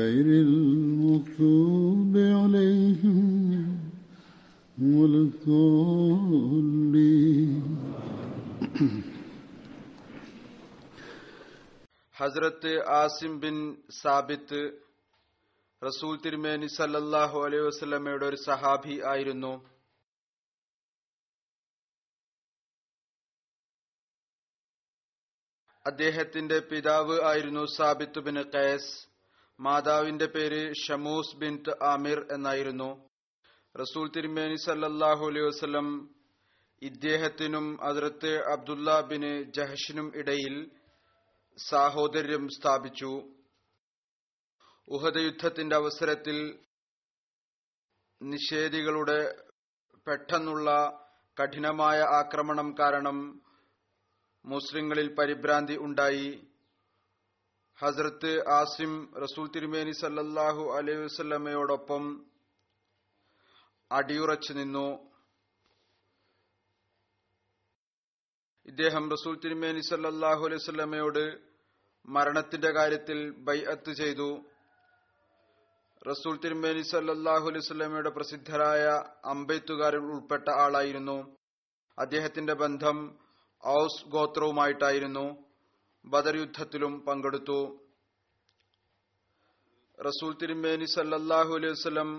غير المغضوب عليهم ولا الضالين ഹസ്രത്ത് Asim bin Sabith റസൂൽ തിരുമേനി സല്ലല്ലാഹു അലൈഹി വസല്ലമയുടെ ഒരു സഹാബി ആയിരുന്നു അദ്ദേഹത്തിന്റെ പിതാവ് ആയിരുന്നു സാബിത്ത് ബിൻ ഖൈസ് മാതാവിന്റെ പേര് ഷമൂസ് ബിൻ ആമിർ എന്നായിരുന്നു. റസൂൽ തിരുമേനി സല്ലാഹു അലൈഹി വസ്ലം ഇദ്ദേഹത്തിനും അതിർത്ത് അബ്ദുല്ല ബിന് ജഹഷിനും ഇടയിൽ സാഹോദര്യം സ്ഥാപിച്ചു. ഉഹദ യുദ്ധത്തിന്റെ അവസരത്തിൽ നിഷേധികളുടെ പെട്ടെന്നുള്ള കഠിനമായ ആക്രമണം കാരണം മുസ്ലിങ്ങളിൽ പരിഭ്രാന്തി ഉണ്ടായി. ഹസ്രത്ത് ആസിം റസൂൽ തിരുമേനി സല്ലല്ലാഹു അലൈഹി വസ്ലമയോടൊപ്പം അടിയുറച്ചു നിന്നു. ഇദ്ദേഹം റസൂൽ തിരുമേനി സല്ലല്ലാഹു അലൈഹി വസല്ലമയോട് മരണത്തിന്റെ കാര്യത്തിൽ ബൈഅത്ത് ചെയ്തു. റസൂൽ തിരുമേനി സല്ലല്ലാഹു അലൈഹി വസല്ലമയുടെ പ്രസിദ്ധരായ അമ്പെയ്ത്തുകാരിൽ ഉൾപ്പെട്ട ആളായിരുന്നു. അദ്ദേഹത്തിന്റെ ബന്ധം ഔസ് ഗോത്രവുമായിട്ടായിരുന്നു. ബദർ യുദ്ധത്തിലും പങ്കെടുത്തു. റസൂൽ തിരുമേനി സല്ലാഹു അലൈഹി വസ്ലം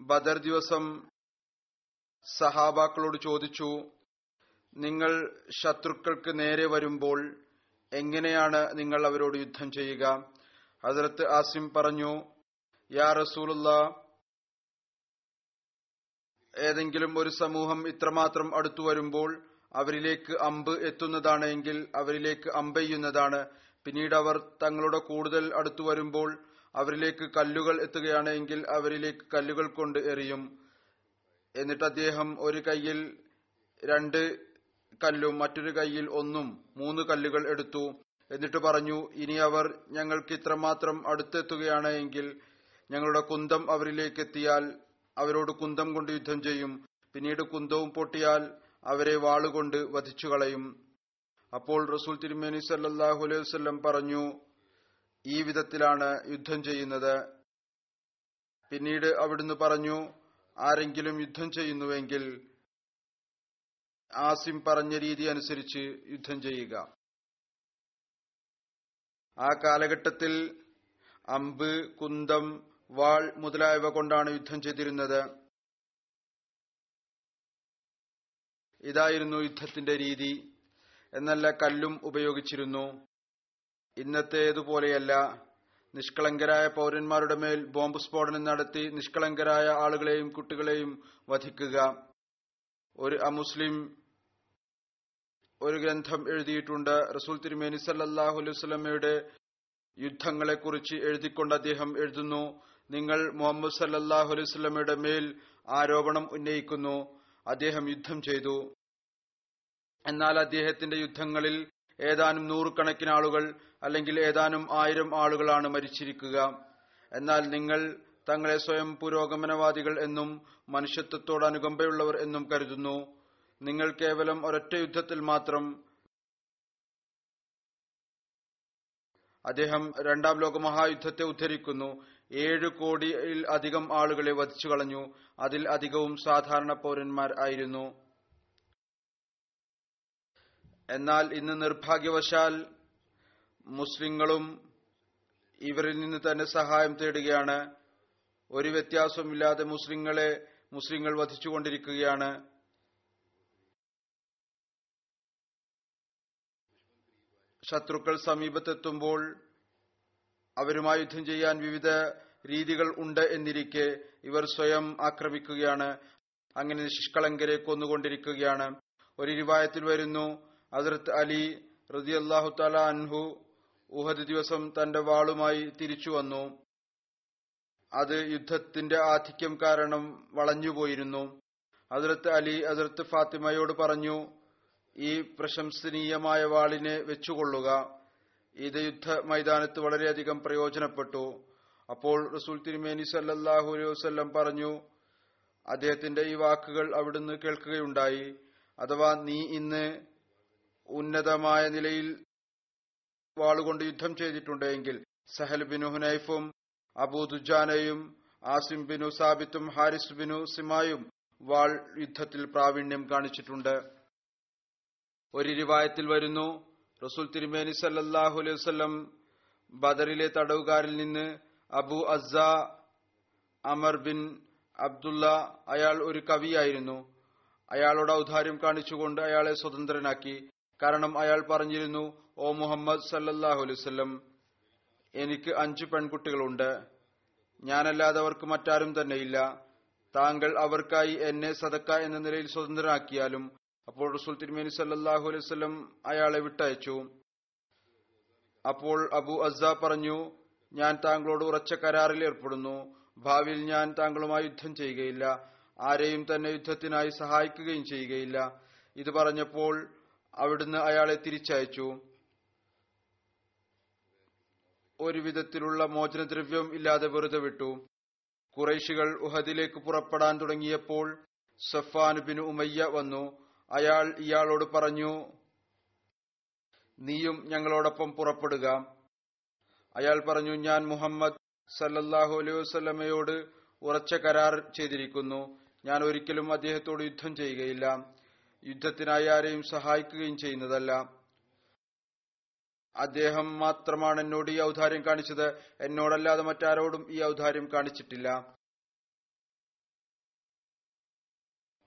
ബദർ ദിവസം സഹാബാക്കളോട് ചോദിച്ചു നിങ്ങൾ ശത്രുക്കൾക്ക് നേരെ വരുമ്പോൾ എങ്ങനെയാണ് നിങ്ങൾ അവരോട് യുദ്ധം ചെയ്യുക? ഹസരത്ത് ആസിം പറഞ്ഞു യാ റസൂലുള്ള ഏതെങ്കിലും ഒരു സമൂഹം ഇത്രമാത്രം അടുത്തു വരുമ്പോൾ അവരിലേക്ക് അമ്പ് എത്തുന്നതാണ് എങ്കിൽ അവരിലേക്ക് അമ്പെയ്യുന്നതാണ് പിന്നീട് അവർ തങ്ങളുടെ കൂടുതൽ അടുത്തു വരുമ്പോൾ അവരിലേക്ക് കല്ലുകൾ എത്തുകയാണ് എങ്കിൽ അവരിലേക്ക് കല്ലുകൾ കൊണ്ട് എറിയും. എന്നിട്ട് അദ്ദേഹം ഒരു കയ്യിൽ രണ്ട് കല്ലും മറ്റൊരു കയ്യിൽ ഒന്നും മൂന്ന് കല്ലുകൾ എടുത്തു. എന്നിട്ട് പറഞ്ഞു ഇനി അവർ ഞങ്ങൾക്ക് ഇത്രമാത്രം അടുത്തെത്തുകയാണ് എങ്കിൽ ഞങ്ങളുടെ കുന്തം അവരിലേക്ക് എത്തിയാൽ അവരോട് കുന്തം കൊണ്ട് യുദ്ധം ചെയ്യും. പിന്നീട് കുന്തവും പൊട്ടിയാൽ അവരെ വാളുകൊണ്ട് വധിച്ചു കളയും അപ്പോൾ റസൂൽ തിരുമേനി സല്ലാഹു അലൈഹി വസല്ലം പറഞ്ഞു ഈ വിധത്തിലാണ് യുദ്ധം ചെയ്യുന്നത്. പിന്നീട് അവിടുന്ന് പറഞ്ഞു ആരെങ്കിലും യുദ്ധം ചെയ്യുന്നുവെങ്കിൽ ആസിം പറഞ്ഞ രീതി അനുസരിച്ച് യുദ്ധം ചെയ്യുക. ആ കാലഘട്ടത്തിൽ അമ്പ് കുന്തം വാൾ മുതലായവ കൊണ്ടാണ് യുദ്ധം ചെയ്തിരുന്നത്. ഇതായിരുന്നു യുദ്ധത്തിന്റെ രീതി. എന്നല്ല കല്ലും ഉപയോഗിച്ചിരുന്നു. ഇന്നത്തേതുപോലെയല്ല. നിഷ്കളങ്കരായ പൗരന്മാരുടെ മേൽ ബോംബ് സ്ഫോടനം നടത്തി നിഷ്കളങ്കരായ ആളുകളെയും കുട്ടികളെയും വധിക്കുക. ഒരു അമുസ്ലിം ഒരു ഗ്രന്ഥം എഴുതിയിട്ടുണ്ട്. റസൂൽ തിരുമേനി സല്ലല്ലാഹു അലൈഹി വസല്ലമയുടെ യുദ്ധങ്ങളെക്കുറിച്ച് എഴുതിക്കൊണ്ട് അദ്ദേഹം എഴുതുന്നു നിങ്ങൾ മുഹമ്മദ് സല്ലല്ലാഹു അലൈഹി വസല്ലമയുടെ മേൽ ആരോപണം ഉന്നയിക്കുന്നു. അദ്ദേഹം യുദ്ധം ചെയ്തു. എന്നാൽ അദ്ദേഹത്തിന്റെ യുദ്ധങ്ങളിൽ ഏതാനും നൂറുകണക്കിന് ആളുകൾ അല്ലെങ്കിൽ ഏതാനും ആയിരം ആളുകളാണ് മരിച്ചിരിക്കുക. എന്നാൽ നിങ്ങൾ തങ്ങളെ സ്വയം പുരോഗമനവാദികൾ എന്നും മനുഷ്യത്വത്തോട് അനുകമ്പയുള്ളവർ എന്നും കരുതുന്നു. നിങ്ങൾ കേവലം ഒരൊറ്റ യുദ്ധത്തിൽ മാത്രം അദ്ദേഹം രണ്ടാം ലോക മഹായുദ്ധത്തെ ഉദ്ധരിക്കുന്നു. ഏഴ് കോടിയിൽ അധികം ആളുകളെ വധിച്ചു കളഞ്ഞു അതിൽ അധികവും സാധാരണ പൗരന്മാർ ആയിരുന്നു. എന്നാൽ ഇന്ന് നിർഭാഗ്യവശാൽ മുസ്ലിങ്ങളും ഇവരിൽ നിന്ന് തന്നെ സഹായം തേടുകയാണ്. ഒരു വ്യത്യാസവുമില്ലാതെ മുസ്ലിങ്ങളെ മുസ്ലിങ്ങൾ വധിച്ചുകൊണ്ടിരിക്കുകയാണ്. ശത്രുക്കൾ സമീപത്തെത്തുമ്പോൾ അവരുമായി യുദ്ധം ചെയ്യാൻ വിവിധ രീതികൾ ഉണ്ട് എന്നിരിക്കെ ഇവർ സ്വയം ആക്രമിക്കുകയാണ്. അങ്ങനെ നിഷ്കളങ്കരെ കൊന്നുകൊണ്ടിരിക്കുകയാണ്. ഒരു രൂപായത്തിൽ വരുന്നു ഹസരത്ത് അലി റതി അള്ളാഹു തല അൻഹു ഉഹദ് ദിവസം തന്റെ വാളുമായി തിരിച്ചു വന്നു. അത് യുദ്ധത്തിന്റെ ആധിക്യം കാരണം വളഞ്ഞുപോയിരുന്നു. ഹസ്രത്ത് അലി ഹസ്രത്ത് ഫാത്തിമയോട് പറഞ്ഞു ഈ പ്രശംസനീയമായ വാളിനെ വെച്ചുകൊള്ളുക. ഇത് യുദ്ധ മൈതാനത്ത് വളരെയധികം പ്രയോജനപ്പെട്ടു. അപ്പോൾ റസൂൽ തിരുമേനി സല്ലാഹു അലൈഹി വസല്ലം പറഞ്ഞു അദ്ദേഹത്തിന്റെ ഈ വാക്കുകൾ അവിടുന്ന് കേൾക്കുകയുണ്ടായി. അഥവാ നീ ഇന്ന് ഉന്നതമായ നിലയിൽ വാളുകൊണ്ട് യുദ്ധം ചെയ്തിട്ടുണ്ടെങ്കിൽ സഹൽ ബിനു ഹുനൈഫും അബൂദുജാനയും ആസിം ബിനു സാബിത്തും ഹാരിസ് ബിനു സിമായും വാൾ യുദ്ധത്തിൽ പ്രാവീണ്യം കാണിച്ചിട്ടുണ്ട്. ഒരു രിവായത്തിൽ വരുന്നു റസൂൽ തിരുമേനി സല്ലാഹു അലൈഹി ബദറിലെ തടവുകാരിൽ നിന്ന് അബു അസ അമർ ബിൻ അബ്ദുള്ള അയാൾ ഒരു കവിയായിരുന്നു. അയാളുടെ ഔദാര്യം കാണിച്ചുകൊണ്ട് അയാളെ സ്വതന്ത്രനാക്കി. കാരണം അയാൾ പറഞ്ഞിരുന്നു ഓ മുഹമ്മദ് സല്ലല്ലാഹു അലൈഹി വസല്ലം എനിക്ക് അഞ്ച് പെൺകുട്ടികളുണ്ട്. ഞാനല്ലാതെ അവർക്ക് മറ്റാരും തന്നെയില്ല. താങ്കൾ അവർക്കായി എന്നെ സദക്ക എന്ന നിലയിൽ സ്വതന്ത്രനാക്കിയാലും അപ്പോൾ റസൂൽ തിരുമേനി സല്ലാഹു അലൈഹി വസല്ലം അയാളെ വിട്ടയച്ചു. അപ്പോൾ അബു അസ പറഞ്ഞു ഞാൻ താങ്കളോട് ഉറച്ച കരാറിൽ ഏർപ്പെടുന്നു. ഭാവിയിൽ ഞാൻ താങ്കളുമായി യുദ്ധം ചെയ്യുകയില്ല. ആരെയും തന്നെ യുദ്ധത്തിനായി സഹായിക്കുകയും ചെയ്യുകയില്ല. ഇത് പറഞ്ഞപ്പോൾ അവിടുന്ന് അയാളെ തിരിച്ചയച്ചു. ഒരു വിധത്തിലുള്ള മോചനദ്രവ്യം ഇല്ലാതെ വെറുതെ വിട്ടു. കുറൈശികൾ ഉഹദിലേക്ക് പുറപ്പെടാൻ തുടങ്ങിയപ്പോൾ സഫാൻ ബിൻ ഉമയ്യ വന്നു. അയാൾ ഇയാളോട് പറഞ്ഞു നീയും ഞങ്ങളോടൊപ്പം പുറപ്പെടുക. അയാൾ പറഞ്ഞു ഞാൻ മുഹമ്മദ് സല്ലല്ലാഹു അലൈഹി വസല്ലമയോട് ഉറച്ച കരാർ ചെയ്തിരിക്കുന്നു. ഞാൻ ഒരിക്കലും അദ്ദേഹത്തോട് യുദ്ധം ചെയ്യുകയില്ല. യുദ്ധത്തിനായി ആരെയും സഹായിക്കുകയും ചെയ്യുന്നതല്ല. അദ്ദേഹം മാത്രമാണ് എന്നോട് ഈ ഔദാര്യം കാണിച്ചത്. എന്നോടല്ലാതെ മറ്റാരോടും ഈ ഔദാര്യം കാണിച്ചിട്ടില്ല.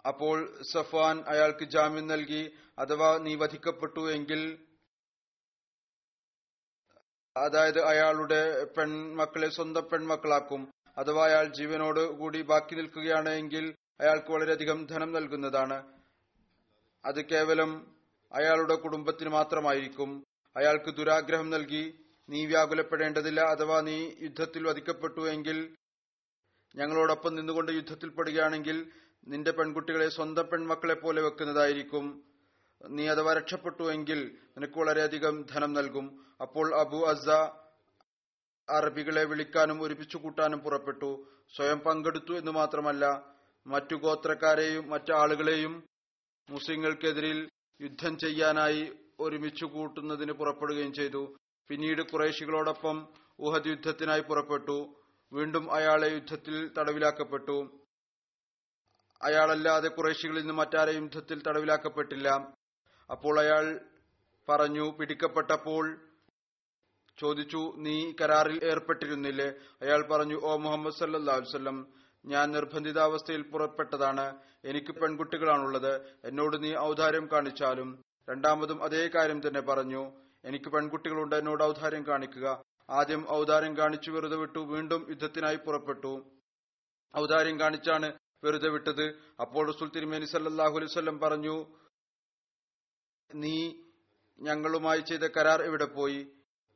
അപ്പോൾ സഫാൻ അയാൾക്ക് ജാമ്യം നൽകി. അഥവാ നീ വധിക്കപ്പെട്ടു എങ്കിൽ അതായത് അയാളുടെ പെൺമക്കളെ സ്വന്തം പെൺമക്കളാക്കും. അഥവാ അയാൾ ജീവനോട് കൂടി ബാക്കി നിൽക്കുകയാണ് എങ്കിൽ അയാൾക്ക് വളരെയധികം ധനം നൽകുന്നതാണ്. അത് കേവലം അയാളുടെ കുടുംബത്തിന് മാത്രമായിരിക്കും. അയാൾക്ക് ദുരാഗ്രഹം നൽകി. നീ വ്യാകുലപ്പെടേണ്ടതില്ല. അഥവാ നീ യുദ്ധത്തിൽ വധിക്കപ്പെട്ടു എങ്കിൽ ഞങ്ങളോടൊപ്പം നിന്നുകൊണ്ട് യുദ്ധത്തിൽ പെടുകയാണെങ്കിൽ നിന്റെ പെൺകുട്ടികളെ സ്വന്തം പെൺമക്കളെ പോലെ വെക്കുന്നതായിരിക്കും. നീ അഥവാ രക്ഷപ്പെട്ടുവെങ്കിൽ നിനക്ക് വളരെയധികം ധനം നൽകും. അപ്പോൾ അബു അസ അറബികളെ വിളിക്കാനും ഒരുമിച്ചു കൂട്ടാനും പുറപ്പെട്ടു. സ്വയം പങ്കെടുത്തു എന്ന് മാത്രമല്ല മറ്റു ഗോത്രക്കാരെയും മറ്റു ആളുകളെയും മുസ്ലിങ്ങൾക്കെതിരിൽ യുദ്ധം ചെയ്യാനായി ഒരുമിച്ചു കൂട്ടുന്നതിന് പുറപ്പെടുകയും ചെയ്തു. പിന്നീട് കുറേശികളോടൊപ്പം ഉഹദ് യുദ്ധത്തിനായി പുറപ്പെട്ടു. വീണ്ടും അയാളെ യുദ്ധത്തിൽ തടവിലാക്കപ്പെട്ടു. അയാളല്ലാതെ കുറേശികളിൽ നിന്ന് മറ്റാരെ യുദ്ധത്തിൽ തടവിലാക്കപ്പെട്ടില്ല. അപ്പോൾ അയാൾ പറഞ്ഞു പിടിക്കപ്പെട്ടപ്പോൾ ചോദിച്ചു നീ കരാറിൽ ഏർപ്പെട്ടിരുന്നില്ലേ? അയാൾ പറഞ്ഞു ഓ മുഹമ്മദ് സല്ലാ വല്ലം ഞാൻ നിർബന്ധിതാവസ്ഥയിൽ പുറപ്പെട്ടതാണ്. എനിക്ക് പെൺകുട്ടികളാണുള്ളത്. എന്നോട് നീ ഔദാര്യം കാണിച്ചാലും രണ്ടാമതും അതേ കാര്യം തന്നെ പറഞ്ഞു. എനിക്ക് പെൺകുട്ടികളുണ്ട്. എന്നോട് ഔദാര്യം കാണിക്കുക. ആദ്യം ഔദാര്യം കാണിച്ചു വെറുതെ വിട്ടു. വീണ്ടും യുദ്ധത്തിനായി പുറപ്പെട്ടു. ഔദാര്യം കാണിച്ചാണ് വെറുതെ വിട്ടത്. അപ്പോൾ റസൂൽ തിരുമേനി സല്ലാഹു അലൈഹി വല്ലം പറഞ്ഞു നീ ഞങ്ങളുമായി ചെയ്ത കരാർ എവിടെ പോയി?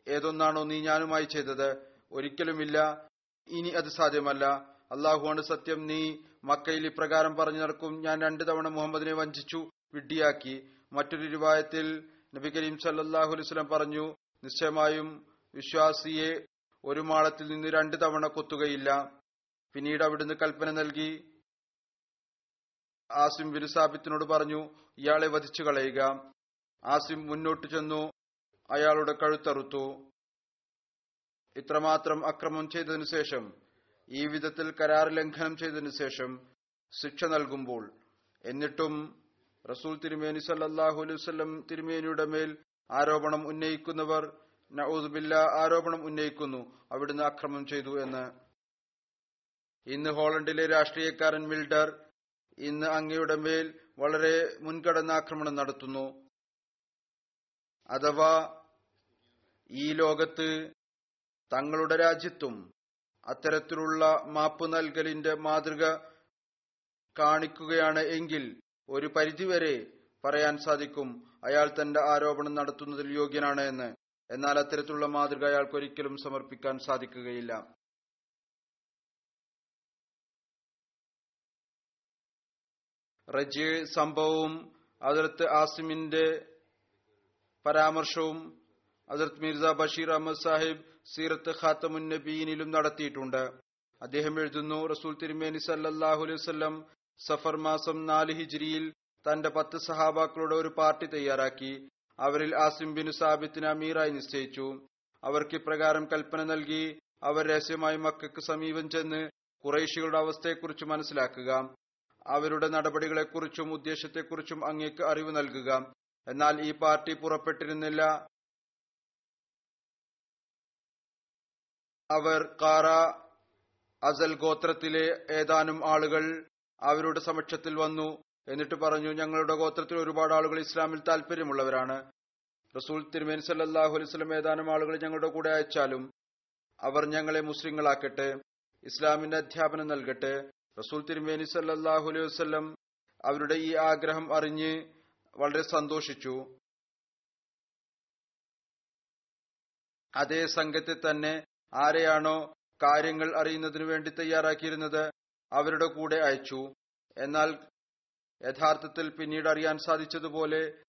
ഏതൊന്നാണോ നീ ഞാനുമായി ചെയ്തത്? ഒരിക്കലുമില്ല. ഇനി അത് സാധ്യമല്ല. അള്ളാഹുവാണ് സത്യം. നീ മക്കയിൽ ഇപ്രകാരം പറഞ്ഞു നടക്കും. ഞാൻ രണ്ടു തവണ മുഹമ്മദിനെ വഞ്ചിച്ചു വിഡ്ഢിയാക്കി. മറ്റൊരു രൂപായത്തിൽ നബി കരീം സല്ലാഹു അലൈഹി സ്വലം പറഞ്ഞു നിശ്ചയമായും വിശ്വാസിയെ ഒരു മാളത്തിൽ നിന്ന് രണ്ടു തവണ കൊത്തുകയില്ല. പിന്നീട് അവിടുന്ന് കൽപ്പന നൽകി. ആസിം ബിൻ സാബിത്തിനോട് പറഞ്ഞു ഇയാളെ വധിച്ചു കളയുക. ആസിം മുന്നോട്ട് ചെന്നു അയാളുടെ കഴുത്തറുത്തു. ഇത്രമാത്രം അക്രമം ചെയ്തതിനു ശേഷം ഈ വിധത്തിൽ കരാർ ലംഘനം ചെയ്തതിനു ശേഷം ശിക്ഷ നൽകുമ്പോൾ എന്നിട്ടും റസൂൽ തിരുമേനി സല്ലാഹു അലൈവല്ലം തിരുമേനിയുടെ മേൽ ആരോപണം ഉന്നയിക്കുന്നവർ നഊദ്ബില്ല ആരോപണം ഉന്നയിക്കുന്നു. അവിടുന്ന് അക്രമം ചെയ്തു എന്ന്. ഇന്ന് ഹോളണ്ടിലെ രാഷ്ട്രീയക്കാരൻ മിൽഡർ ഇന്ന് അങ്ങയുടെ മേൽ വളരെ മുൻകടന്ന ആക്രമണം നടത്തുന്നു. അഥവാ ഈ ലോകത്ത് തങ്ങളുടെ രാജ്യത്തും അത്തരത്തിലുള്ള മാപ്പ് നൽകലിന്റെ മാതൃക കാണിക്കുകയാണ് എങ്കിൽ ഒരു പരിധിവരെ പറയാൻ സാധിക്കും അയാൾ തന്റെ ആരോപണം നടത്തുന്നതിൽ യോഗ്യനാണ് എന്ന്. എന്നാൽ അത്തരത്തിലുള്ള മാതൃക അയാൾക്ക് ഒരിക്കലും സമർപ്പിക്കാൻ സാധിക്കുകയില്ല. റജി സംഭവവും അതിർത്ത് ആസിമിന്റെ പരാമർശവും അതിർത്ത് മിർസ ബഷീർ അഹമ്മദ് സാഹിബ് സീറത്ത് ഖാത്തമുൻ നബീനിലും നടത്തിയിട്ടുണ്ട്. അദ്ദേഹം എഴുതുന്നു റസൂൽ തിരുമേനി സല്ലാഹു അലൈഹി വസല്ലം സഫർ മാസം നാല് ഹിജ്രിയിൽ തന്റെ പത്ത് സഹാബാക്കളുടെ ഒരു പാർട്ടി തയ്യാറാക്കി. അവരിൽ ആസിം ബിൻ സാബിത്തിന് അമീറായി നിശ്ചയിച്ചു. അവർക്ക് ഇപ്രകാരം കൽപ്പന നൽകി അവർ രഹസ്യമായി മക്കൾക്ക് സമീപം ചെന്ന് കുറേശികളുടെ അവസ്ഥയെക്കുറിച്ച് മനസ്സിലാക്കുക അവരുടെ നടപടികളെക്കുറിച്ചും ഉദ്ദേശത്തെക്കുറിച്ചും അങ്ങേക്ക് അറിവ് നൽകുക. എന്നാൽ ഈ പാർട്ടി പുറപ്പെട്ടിരുന്നില്ല. അവർ കാറ അസൽ ഗോത്രത്തിലെ ഏതാനും ആളുകൾ അവരുടെ സമക്ഷത്തിൽ വന്നു. എന്നിട്ട് പറഞ്ഞു ഞങ്ങളുടെ ഗോത്രത്തിൽ ഒരുപാട് ആളുകൾ ഇസ്ലാമിൽ താല്പര്യമുള്ളവരാണ് റസൂൽ തിരുമേനി സല്ലാഹു അലൈസ്ലം ഏതാനും ആളുകൾ ഞങ്ങളുടെ കൂടെ അയച്ചാലും അവർ ഞങ്ങളെ മുസ്ലിങ്ങളാക്കട്ടെ ഇസ്ലാമിന്റെ അധ്യാപനം നൽകട്ടെ. റസൂൽ തിരുമേനി സല്ലാഹു അലൈഹി വസ്ലം അവരുടെ ഈ ആഗ്രഹം അറിഞ്ഞ് വളരെ സന്തോഷിച്ചു. അതേ സംഘത്തെ തന്നെ ആരെയാണോ കാര്യങ്ങൾ അറിയുന്നതിനു വേണ്ടി തയ്യാറാക്കിയിരുന്നത് അവരുടെ കൂടെ അയച്ചു. എന്നാൽ യഥാർത്ഥത്തിൽ പിന്നീട് അറിയാൻ സാധിച്ചതുപോലെ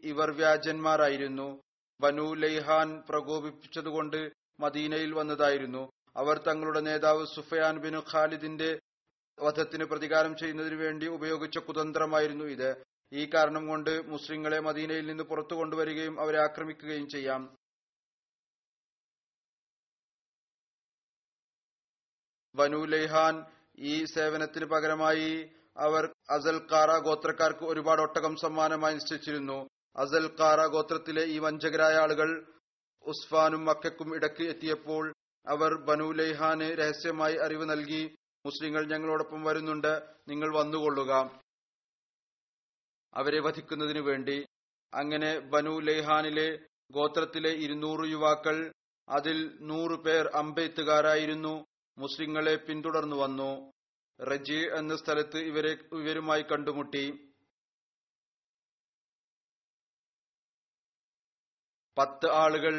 ഇവർ വ്യാജന്മാരായിരുന്നു. ബനു ലൈഹാൻ പ്രകോപിപ്പിച്ചതുകൊണ്ട് മദീനയിൽ വന്നതായിരുന്നു. അവർ തങ്ങളുടെ നേതാവ് സുഫയാൻ ബിൻ ഖാലിദിന്റെ വധത്തിന് പ്രതികാരം ചെയ്യുന്നതിനു വേണ്ടി ഉപയോഗിച്ച കുതന്ത്രമായിരുന്നു ഇത്. ഈ കാരണം കൊണ്ട് മുസ്ലിങ്ങളെ മദീനയിൽ നിന്ന് പുറത്തു കൊണ്ടുവരികയും അവരെ ആക്രമിക്കുകയും ചെയ്യാം. ബനു ലൈഹാൻ ഈ സേവനത്തിന് പകരമായി അവർ അസൽ കാറ ഗോത്രക്കാർക്ക് ഒരുപാട് ഒട്ടകം സമ്മാനമായി നിശ്ചയിച്ചിരുന്നു. അസൽ കാറ ഗോത്രത്തിലെ ഈ വഞ്ചകരായ ആളുകൾ ഉസ്ഫാനും മക്കും ഇടയ്ക്ക് എത്തിയപ്പോൾ അവർ ബനു ലൈഹാന് രഹസ്യമായി അറിവ് നൽകി മുസ്ലിങ്ങൾ ഞങ്ങളോടൊപ്പം വരുന്നുണ്ട് നിങ്ങൾ വന്നുകൊള്ളുക. അവരെ വധിക്കുന്നതിനു വേണ്ടി. അങ്ങനെ ബനു ലൈഹാനിലെ ഗോത്രത്തിലെ ഇരുന്നൂറ് യുവാക്കൾ അതിൽ നൂറ് പേർ അമ്പെയ്ത്തുകാരായിരുന്നു. മുസ്ലിങ്ങളെ പിന്തുടർന്നു വന്നു. റജി എന്ന സ്ഥലത്ത് ഇവരെ ഇവരുമായി കണ്ടുമുട്ടി. പത്ത് ആളുകൾ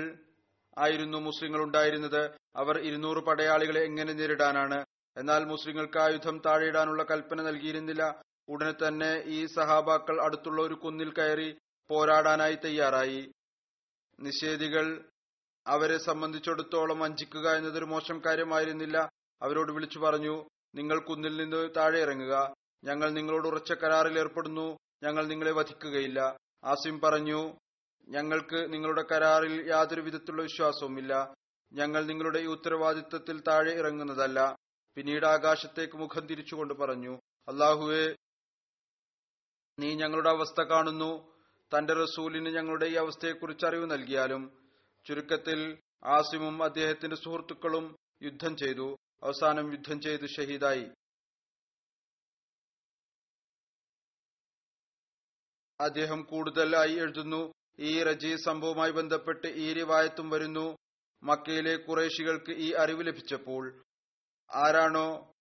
ആയിരുന്നു മുസ്ലിങ്ങൾ ഉണ്ടായിരുന്നത് അവർ ഇരുന്നൂറ് പടയാളികളെ എങ്ങനെ നേരിടാനാണ്? എന്നാൽ മുസ്ലിങ്ങൾക്ക് ആയുധം താഴെയിടാനുള്ള കൽപ്പന നൽകിയിരുന്നില്ല. ഉടനെ തന്നെ ഈ സഹാബാക്കൾ അടുത്തുള്ള ഒരു കുന്നിൽ കയറി പോരാടാനായി തയ്യാറായി. നിഷേധികൾ അവരെ സംബന്ധിച്ചിടത്തോളം വഞ്ചിക്കുക എന്നതൊരു മോശം കാര്യമായിരുന്നില്ല. അവരോട് വിളിച്ചു പറഞ്ഞു നിങ്ങൾ കുന്നിൽ നിന്ന് താഴെ ഇറങ്ങുക. ഞങ്ങൾ നിങ്ങളോട് ഉറച്ച കരാറിൽ ഏർപ്പെടുന്നു. ഞങ്ങൾ നിങ്ങളെ വധിക്കുകയില്ല. ആസിം പറഞ്ഞു ഞങ്ങൾക്ക് നിങ്ങളുടെ കരാറിൽ യാതൊരു വിധത്തിലുള്ള വിശ്വാസവുമില്ല. ഞങ്ങൾ നിങ്ങളുടെ ഈ ഉത്തരവാദിത്വത്തിൽ താഴെ ഇറങ്ങുന്നതല്ല. പിന്നീട് ആകാശത്തേക്ക് മുഖം തിരിച്ചുകൊണ്ട് പറഞ്ഞു അള്ളാഹുവെ നീ ഞങ്ങളുടെ അവസ്ഥ കാണുന്നു. തന്റെ റസൂലിന് ഞങ്ങളുടെ ഈ അവസ്ഥയെക്കുറിച്ച് അറിവ് നൽകിയാലും ചുരുക്കത്തിൽ ആസിമും അദ്ദേഹത്തിന്റെ സുഹൃത്തുക്കളും യുദ്ധം ചെയ്തു. അവസാനം യുദ്ധം ചെയ്ത് ഷഹീദായി. അദ്ദേഹം കൂടുതലായി എഴുതുന്നു. ഈ റജി സംഭവവുമായി ബന്ധപ്പെട്ട് ഈ റിവായത്തും വരുന്നു. മക്കയിലെ കുറേശികൾക്ക് ഈ അറിവ് ലഭിച്ചപ്പോൾ ആരാണോ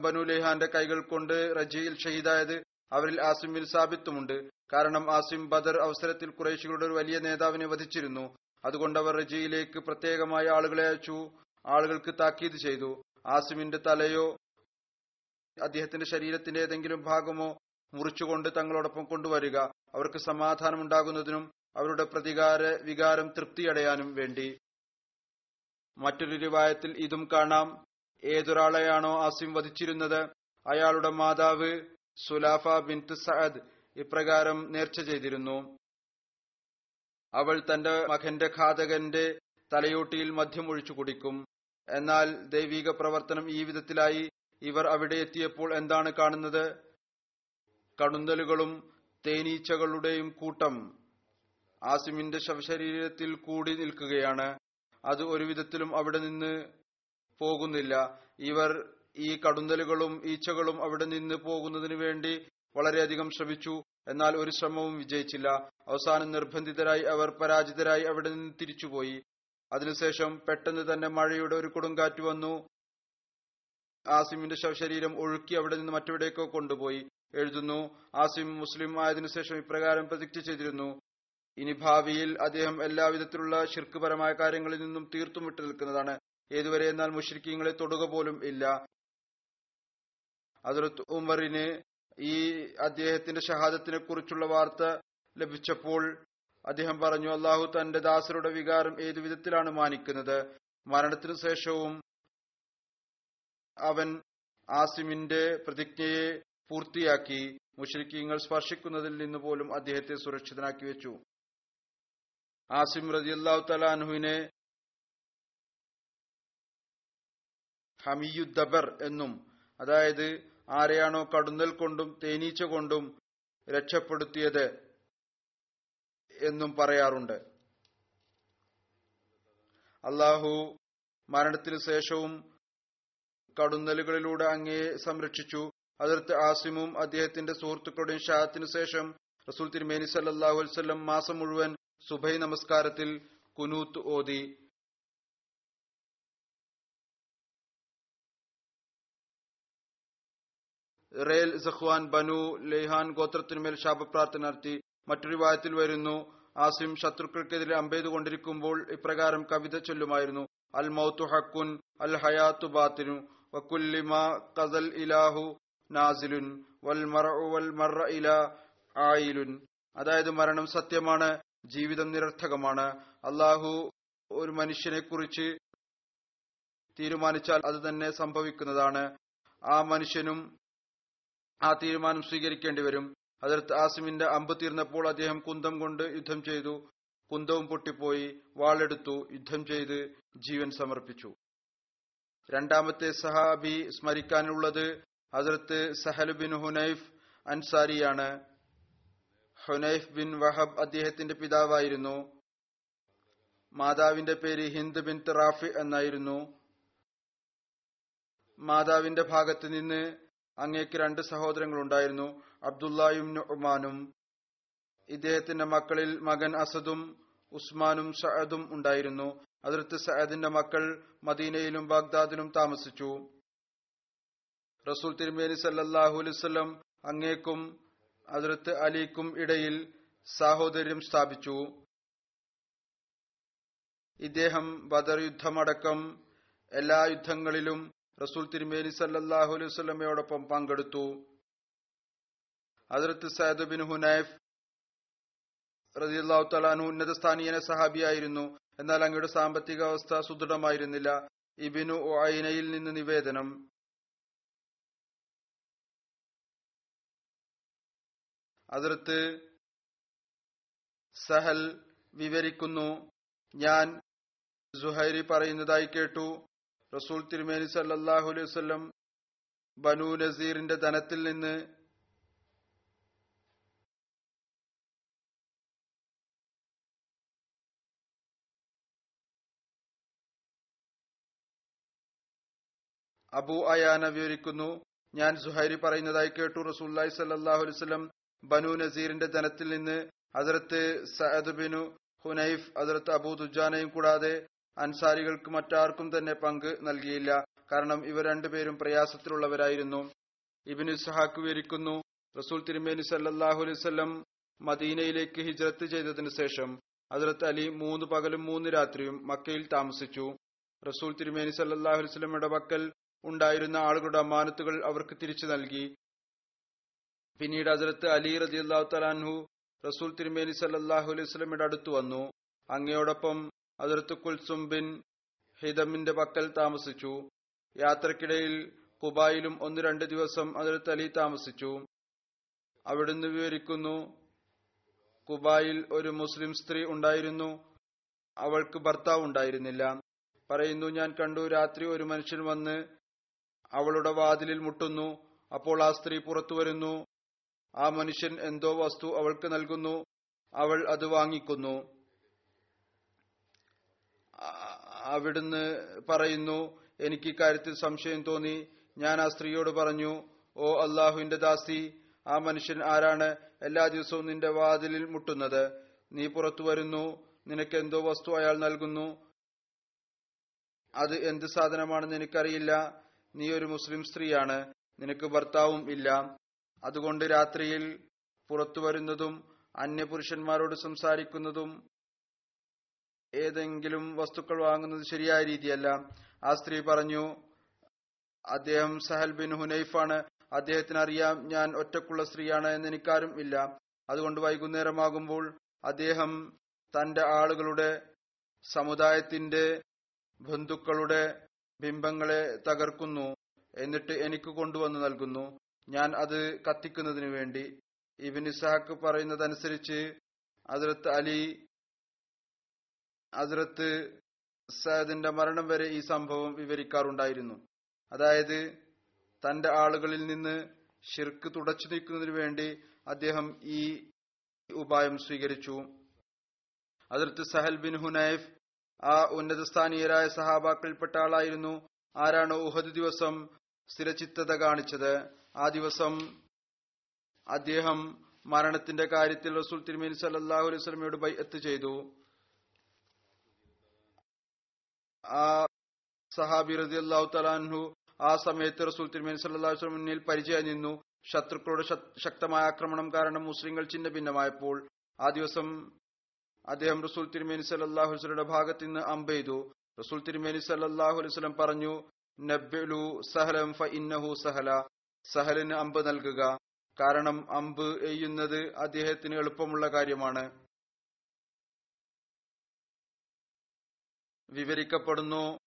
ബനുലേഹാന്റെ കൈകൾ കൊണ്ട് റജിയിൽ ഷഹീദായത് അവരിൽ ആസിം ബിൻ സാബിത്തുമുണ്ട്. കാരണം ആസിം ബദർ അവസരത്തിൽ കുറേശികളുടെ ഒരു വലിയ നേതാവിനെ വധിച്ചിരുന്നു. അതുകൊണ്ട് അവർ റജിയിലേക്ക് പ്രത്യേകമായി ആളുകളെ അയച്ചു ആളുകൾക്ക് താക്കീത് ചെയ്തു. ആസിമിന്റെ തലയോ അദ്ദേഹത്തിന്റെ ശരീരത്തിന്റെ ഏതെങ്കിലും ഭാഗമോ മുറിച്ചുകൊണ്ട് തങ്ങളോടൊപ്പം കൊണ്ടുവരിക. അവർക്ക് സമാധാനമുണ്ടാകുന്നതിനും അവരുടെ പ്രതികാര വികാരം തൃപ്തിയടയാനും വേണ്ടി. മറ്റൊരു രൂപായത്തിൽ ഇതും കാണാം. ഏതൊരാളെയാണോ ആസിം വധിച്ചിരുന്നത്? അയാളുടെ മാതാവ് സുലാഫ ബിൻ സഅദ് ഇപ്രകാരം നേർച്ച ചെയ്തിരുന്നു. അവൾ തന്റെ മകന്റെ ഘാതകന്റെ തലയോട്ടിയിൽ മദ്യം ഒഴിച്ചു കുടിക്കും. എന്നാൽ ദൈവിക പ്രവർത്തനം ഈ വിധത്തിലായി. ഇവർ അവിടെ എത്തിയപ്പോൾ എന്താണ് കാണുന്നത്? കടുന്തലുകളും തേനീച്ചകളുടെയും കൂട്ടം ആസിമിന്റെ ശവശരീരത്തിൽ കൂടി നിൽക്കുകയാണ്. അത് ഒരുവിധത്തിലും അവിടെ നിന്ന് പോകുന്നില്ല. ഇവർ ഈ കടുന്തലുകളും ഈച്ചകളും അവിടെ നിന്ന് പോകുന്നതിന് വേണ്ടി വളരെയധികം ശ്രമിച്ചു. എന്നാൽ ഒരു ശ്രമവും വിജയിച്ചില്ല. അവസാനം നിർബന്ധിതരായി അവർ പരാജിതരായി അവിടെ നിന്ന് തിരിച്ചുപോയി. അതിനുശേഷം പെട്ടെന്ന് തന്നെ മഴയുടെ ഒരു കൊടുങ്കാറ്റ് വന്നു. ആസിമിന്റെ ശവശരീരം ഒഴുക്കി അവിടെ നിന്ന് മറ്റെവിടേക്കോ കൊണ്ടുപോയി. എഴുതുന്നു ആസിം മുസ്ലിം ആയതിനുശേഷം ഇപ്രകാരം പ്രതിജ്ഞ ചെയ്തിരുന്നു. ഇനി ഭാവിയിൽ അദ്ദേഹം എല്ലാവിധത്തിലുള്ള ശിർക്കുപരമായ കാര്യങ്ങളിൽ നിന്നും തീർത്തും വിട്ടു നിൽക്കുന്നതാണ്. ഏതുവരെ എന്നാൽ മുഷ്രിക്കീങ്ങളെ തൊടുക പോലും ഇല്ല. അതിർത്ത് ഉമറിന് ഈ അദ്ദേഹത്തിന്റെ ഷഹാദത്തിനെ കുറിച്ചുള്ള വാർത്ത ലഭിച്ചപ്പോൾ അദ്ദേഹം പറഞ്ഞു അള്ളാഹു തന്റെ ദാസരുടെ വികാരം ഏതു വിധത്തിലാണ് മാനിക്കുന്നത്? മരണത്തിനു ശേഷവും അവൻ ആസിമിന്റെ പ്രതിജ്ഞയെ പൂർത്തിയാക്കി മുഷരിക്കീങ്ങൾ സ്പർശിക്കുന്നതിൽ നിന്ന് പോലും അദ്ദേഹത്തെ സുരക്ഷിതനാക്കി വെച്ചു. ആസിം റതി അള്ളാഹു തലാൻഹുവിനെ ഹമിയുദ്ദബർ എന്നും അതായത് ആരെയാണോ കടുന്നൽ കൊണ്ടും തേനീച്ച കൊണ്ടും രക്ഷപ്പെടുത്തിയത് എന്നും പറയാറുണ്ട്. അള്ളാഹു മരണത്തിനു ശേഷവും കടുന്നലുകളിലൂടെ അങ്ങയെ സംരക്ഷിച്ചു. അതിർത്ത് ആസിമും അദ്ദേഹത്തിന്റെ സുഹൃത്തുക്കളുടെയും ഷാഹത്തിനു ശേഷം റസൂൽ തിരുമേനി സല്ലാഹു വസ്ലം മാസം മുഴുവൻ സുബൈ നമസ്കാരത്തിൽ കുനൂത്ത് ഓതി. റേൽ സഖ്വാൻ ബനു ലെയ്ഹാൻ ഗോത്രത്തിനുമേൽ ശാപപ്രാർത്ഥന നടത്തി. മറ്റൊരു വായത്തിൽ വരുന്നു. ആസിം ശത്രുക്കൾക്കെതിരെ അമ്പെയ്തു കൊണ്ടിരിക്കുമ്പോൾ ഇപ്രകാരം കവിത ചൊല്ലുമായിരുന്നു. അൽ മൗത്തു ഹക്കുൻ അൽ ഹയാത്തു ബാത്തിനു വക്കുല്ലിമ കസൽ ഇലാഹു നാസിലുൻ വൽ മറഉ വൽ മറ ഇല ആയിലുൻ. അതായത് മരണം സത്യമാണ് ജീവിതം നിരർത്ഥകമാണ്. അള്ളാഹു ഒരു മനുഷ്യനെ കുറിച്ച് തീരുമാനിച്ചാൽ അത് തന്നെ സംഭവിക്കുന്നതാണ്. ആ മനുഷ്യനും ആ തീരുമാനം സ്വീകരിക്കേണ്ടി വരും. അതിർത്ത് ആസിമിന്റെ അമ്പ് തീർന്നപ്പോൾ അദ്ദേഹം കുന്തം കൊണ്ട് യുദ്ധം ചെയ്തു. കുന്തവും പൊട്ടിപ്പോയി. വാളെടുത്തു. യുദ്ധം ചെയ്ത് ജീവൻ സമർപ്പിച്ചു. രണ്ടാമത്തെ സഹാബി സ്മരിക്കാനുള്ളത് അതിർത്ത് സഹൽ ബിൻ ഹുനൈഫ് അൻസാരിയാണ്. ഹുനൈഫ് ബിൻ വഹബ് അദ്ദേഹത്തിന്റെ പിതാവായിരുന്നു. മാതാവിന്റെ പേര് ഹിന്ദ് ബിൻ റാഫി എന്നായിരുന്നു. മാതാവിന്റെ ഭാഗത്ത് നിന്ന് അങ്ങേക്ക് രണ്ട് സഹോദരങ്ങളുണ്ടായിരുന്നു അബ്ദുല്ലായും ഉമാനും ഇദ്ദേഹത്തിന്റെ മക്കളിൽ മകൻ അസദും ഉസ്മാനും സഅദും ഉണ്ടായിരുന്നു. അതിർത്ത് സഅദിന്റെ മക്കൾ മദീനയിലും ബാഗ്ദാദിലും താമസിച്ചു. റസൂൽ തിരുമേനി സല്ലാഹു അലൈവല്ലം അങ്ങേക്കും അതിർത്ത് അലിക്കും ഇടയിൽ സാഹോദര്യം സ്ഥാപിച്ചു. ഇദ്ദേഹം ബദർ യുദ്ധമടക്കം എല്ലാ യുദ്ധങ്ങളിലും റസൂൽ തിരുമേനി സല്ലാഹു അലൈഹി സ്വലമയോടൊപ്പം പങ്കെടുത്തു. ഹജറത്ത് സയദ് ബിൻ ഹുനൈഫ് റതിയല്ലാഹു തലാനു ഉന്നത സ്ഥാനീയന സഹാബിയായിരുന്നു. എന്നാൽ അങ്ങയുടെ സാമ്പത്തിക അവസ്ഥ സുദൃഢമായിരുന്നില്ല. ഇബിനു ഐനയിൽ നിന്ന് നിവേദനം. അതിർത്ത് സഹൽ വിവരിക്കുന്നു. ഞാൻ സുഹൈരി പറയുന്നതായി കേട്ടു. റസൂൽ തിരുമേനി സല്ലാഹു അലൈഹി വസല്ലം ബനു നസീറിന്റെ ധനത്തിൽ നിന്ന് അബു അയാന വിവരിക്കുന്നു. ഞാൻ സുഹൈരി പറയുന്നതായി കേട്ടു. റസൂല്ലായി സല്ലാഹു അലൈവല്ലം ബനു നസീറിന്റെ ധനത്തിൽ നിന്ന് ഹസരത്ത് സഅദ് ബിനു ഹുനൈഫ് ഹസരത്ത് അബൂ ദുജാനയും കൂടാതെ അൻസാരികൾക്ക് മറ്റാർക്കും തന്നെ പങ്ക് നൽകിയില്ല. കാരണം ഇവർ രണ്ടുപേരും പ്രയാസത്തിലുള്ളവരായിരുന്നു. ഇബിൻ ഇസ്ഹാഖ് വിവരിക്കുന്നു റസൂൽ തിരുമേനി സല്ലാഹു അലൈവല്ലം മദീനയിലേക്ക് ഹിജ്രത്ത് ചെയ്തതിനു ശേഷം ഹസരത്ത് അലി മൂന്ന് പകലും മൂന്ന് രാത്രിയും മക്കയിൽ താമസിച്ചു. റസൂൽ തിരുമേനി സല്ലാഹു അലൈവല്ലമയുടെ പക്കൽ ഉണ്ടായിരുന്ന ആളുകളുടെ അമാനത്തുകൾ അവർക്ക് തിരിച്ചു നൽകി. പിന്നീട് ഹസരത്ത് അലി റതി അള്ളാഹു തലാൻഹു റസൂൽ തിരുമേനി സല്ലാഹു അലൈഹി സ്വലമിയുടെ അടുത്ത് വന്നു. അങ്ങയോടൊപ്പം അതിർത്ത് കുൽസും ബിൻ ഹിദമിന്റെ പക്കൽ താമസിച്ചു. യാത്രക്കിടയിൽ കുബായിലും ഒന്ന് രണ്ട് ദിവസം അതിർത്ത് അലി താമസിച്ചു. അവിടുന്ന് വിവരിക്കുന്നു കുബായിൽ ഒരു മുസ്ലിം സ്ത്രീ ഉണ്ടായിരുന്നു. അവൾക്ക് ഭർത്താവ് ഉണ്ടായിരുന്നില്ല. പറയുന്നു ഞാൻ കണ്ടു രാത്രി ഒരു മനുഷ്യൻ വന്ന് അവളുടെ വാതിലിൽ മുട്ടുന്നു. അപ്പോൾ ആ സ്ത്രീ പുറത്തു വരുന്നു. ആ മനുഷ്യൻ എന്തോ വസ്തു അവൾക്ക് നൽകുന്നു. അവൾ അത് വാങ്ങിക്കുന്നു. അവിടുന്ന് പറയുന്നു എനിക്ക് ഇക്കാര്യത്തിൽ സംശയം തോന്നി. ഞാൻ ആ സ്ത്രീയോട് പറഞ്ഞു ഓ അള്ളാഹുവിന്റെ ദാസി ആ മനുഷ്യൻ ആരാണ് എല്ലാ ദിവസവും നിന്റെ വാതിലിൽ മുട്ടുന്നത്? നീ പുറത്തു വരുന്നു നിനക്ക് എന്തോ വസ്തു അയാൾ നൽകുന്നു. അത് എന്ത് സാധനമാണെന്ന് എനിക്കറിയില്ല. നീ ഒരു മുസ്ലിം സ്ത്രീയാണ് നിനക്ക് ഭർത്താവും ഇല്ല. അതുകൊണ്ട് രാത്രിയിൽ പുറത്തു വരുന്നതും അന്യപുരുഷന്മാരോട് സംസാരിക്കുന്നതും ഏതെങ്കിലും വസ്തുക്കൾ വാങ്ങുന്നത് ശരിയായ രീതിയല്ല. ആ സ്ത്രീ പറഞ്ഞു അദ്ദേഹം സഹൽ ബിൻ ഹുനൈഫാണ്. അദ്ദേഹത്തിന് അറിയാം ഞാൻ ഒറ്റക്കുള്ള സ്ത്രീയാണ് എന്ന് എനിക്കാരും ഇല്ല. അതുകൊണ്ട് വൈകുന്നേരമാകുമ്പോൾ അദ്ദേഹം തന്റെ ആളുകളുടെ സമുദായത്തിന്റെ ബന്ധുക്കളുടെ ബിംബങ്ങളെ തകർക്കുന്നു എന്നിട്ട് എനിക്ക് കൊണ്ടുവന്ന് നൽകുന്നു. ഞാൻ അത് കത്തിക്കുന്നതിന് വേണ്ടി. ഇബിൻ ഇസാഖ് പറയുന്നതനുസരിച്ച് അതിർത്ത് അലി ഹസ്രത്ത് സയദിന്റെ മരണം വരെ ഈ സംഭവം വിവരിക്കാറുണ്ടായിരുന്നു. അതായത് തന്റെ ആളുകളിൽ നിന്ന് ഷിർക്ക് തുടച്ചു നീക്കുന്നതിന് വേണ്ടി അദ്ദേഹം ഈ ഉപായം സ്വീകരിച്ചു. അതിർത്ത് സഹൽ ബിൻ ഹുനൈഫ് ആ ഉന്നതസ്ഥാനീയരായ സഹാബാക്കളിൽപ്പെട്ട ആളായിരുന്നു. ആരാണ് ഉഹദ് ദിവസം സ്ഥിരചിത്തത കാണിച്ചത്. ആ ദിവസം അദ്ദേഹം മരണത്തിന്റെ കാര്യത്തിൽ റസൂൽ തിരുമേനി സല്ലാഹു അലൈഹി എത്തു ചെയ്തു. ആ സഹാബി റതി അള്ളാഹു തലാൻഹു ആ സമയത്ത് റസൂൽ തിരുമേനി സല്ലാസ് മുന്നിൽ പരിചയം നിന്നു. ശത്രുക്കളുടെ ശക്തമായ ആക്രമണം കാരണം മുസ്ലിങ്ങൾ ചിന്ന ഭിന്നമായപ്പോൾ ആ ദിവസം അദ്ദേഹം റസൂൽ തിരുമേനി സല്ലാഹു വസ്ലയുടെ ഭാഗത്ത് നിന്ന് അമ്പെയ്തു റസൂൽ തിരുമേനി സല്ലാഹു അലൈഹി വസ്ലം പറഞ്ഞു നബ്ബലു സഹലം ഫ ഇന്നഹു സഹല. സഹലിന് അമ്പ് നൽകുക. കാരണം അമ്പ് എയ്യുന്നത് അദ്ദേഹത്തിന് എളുപ്പമുള്ള കാര്യമാണ്. വിവരിക്കപ്പെടുന്നു.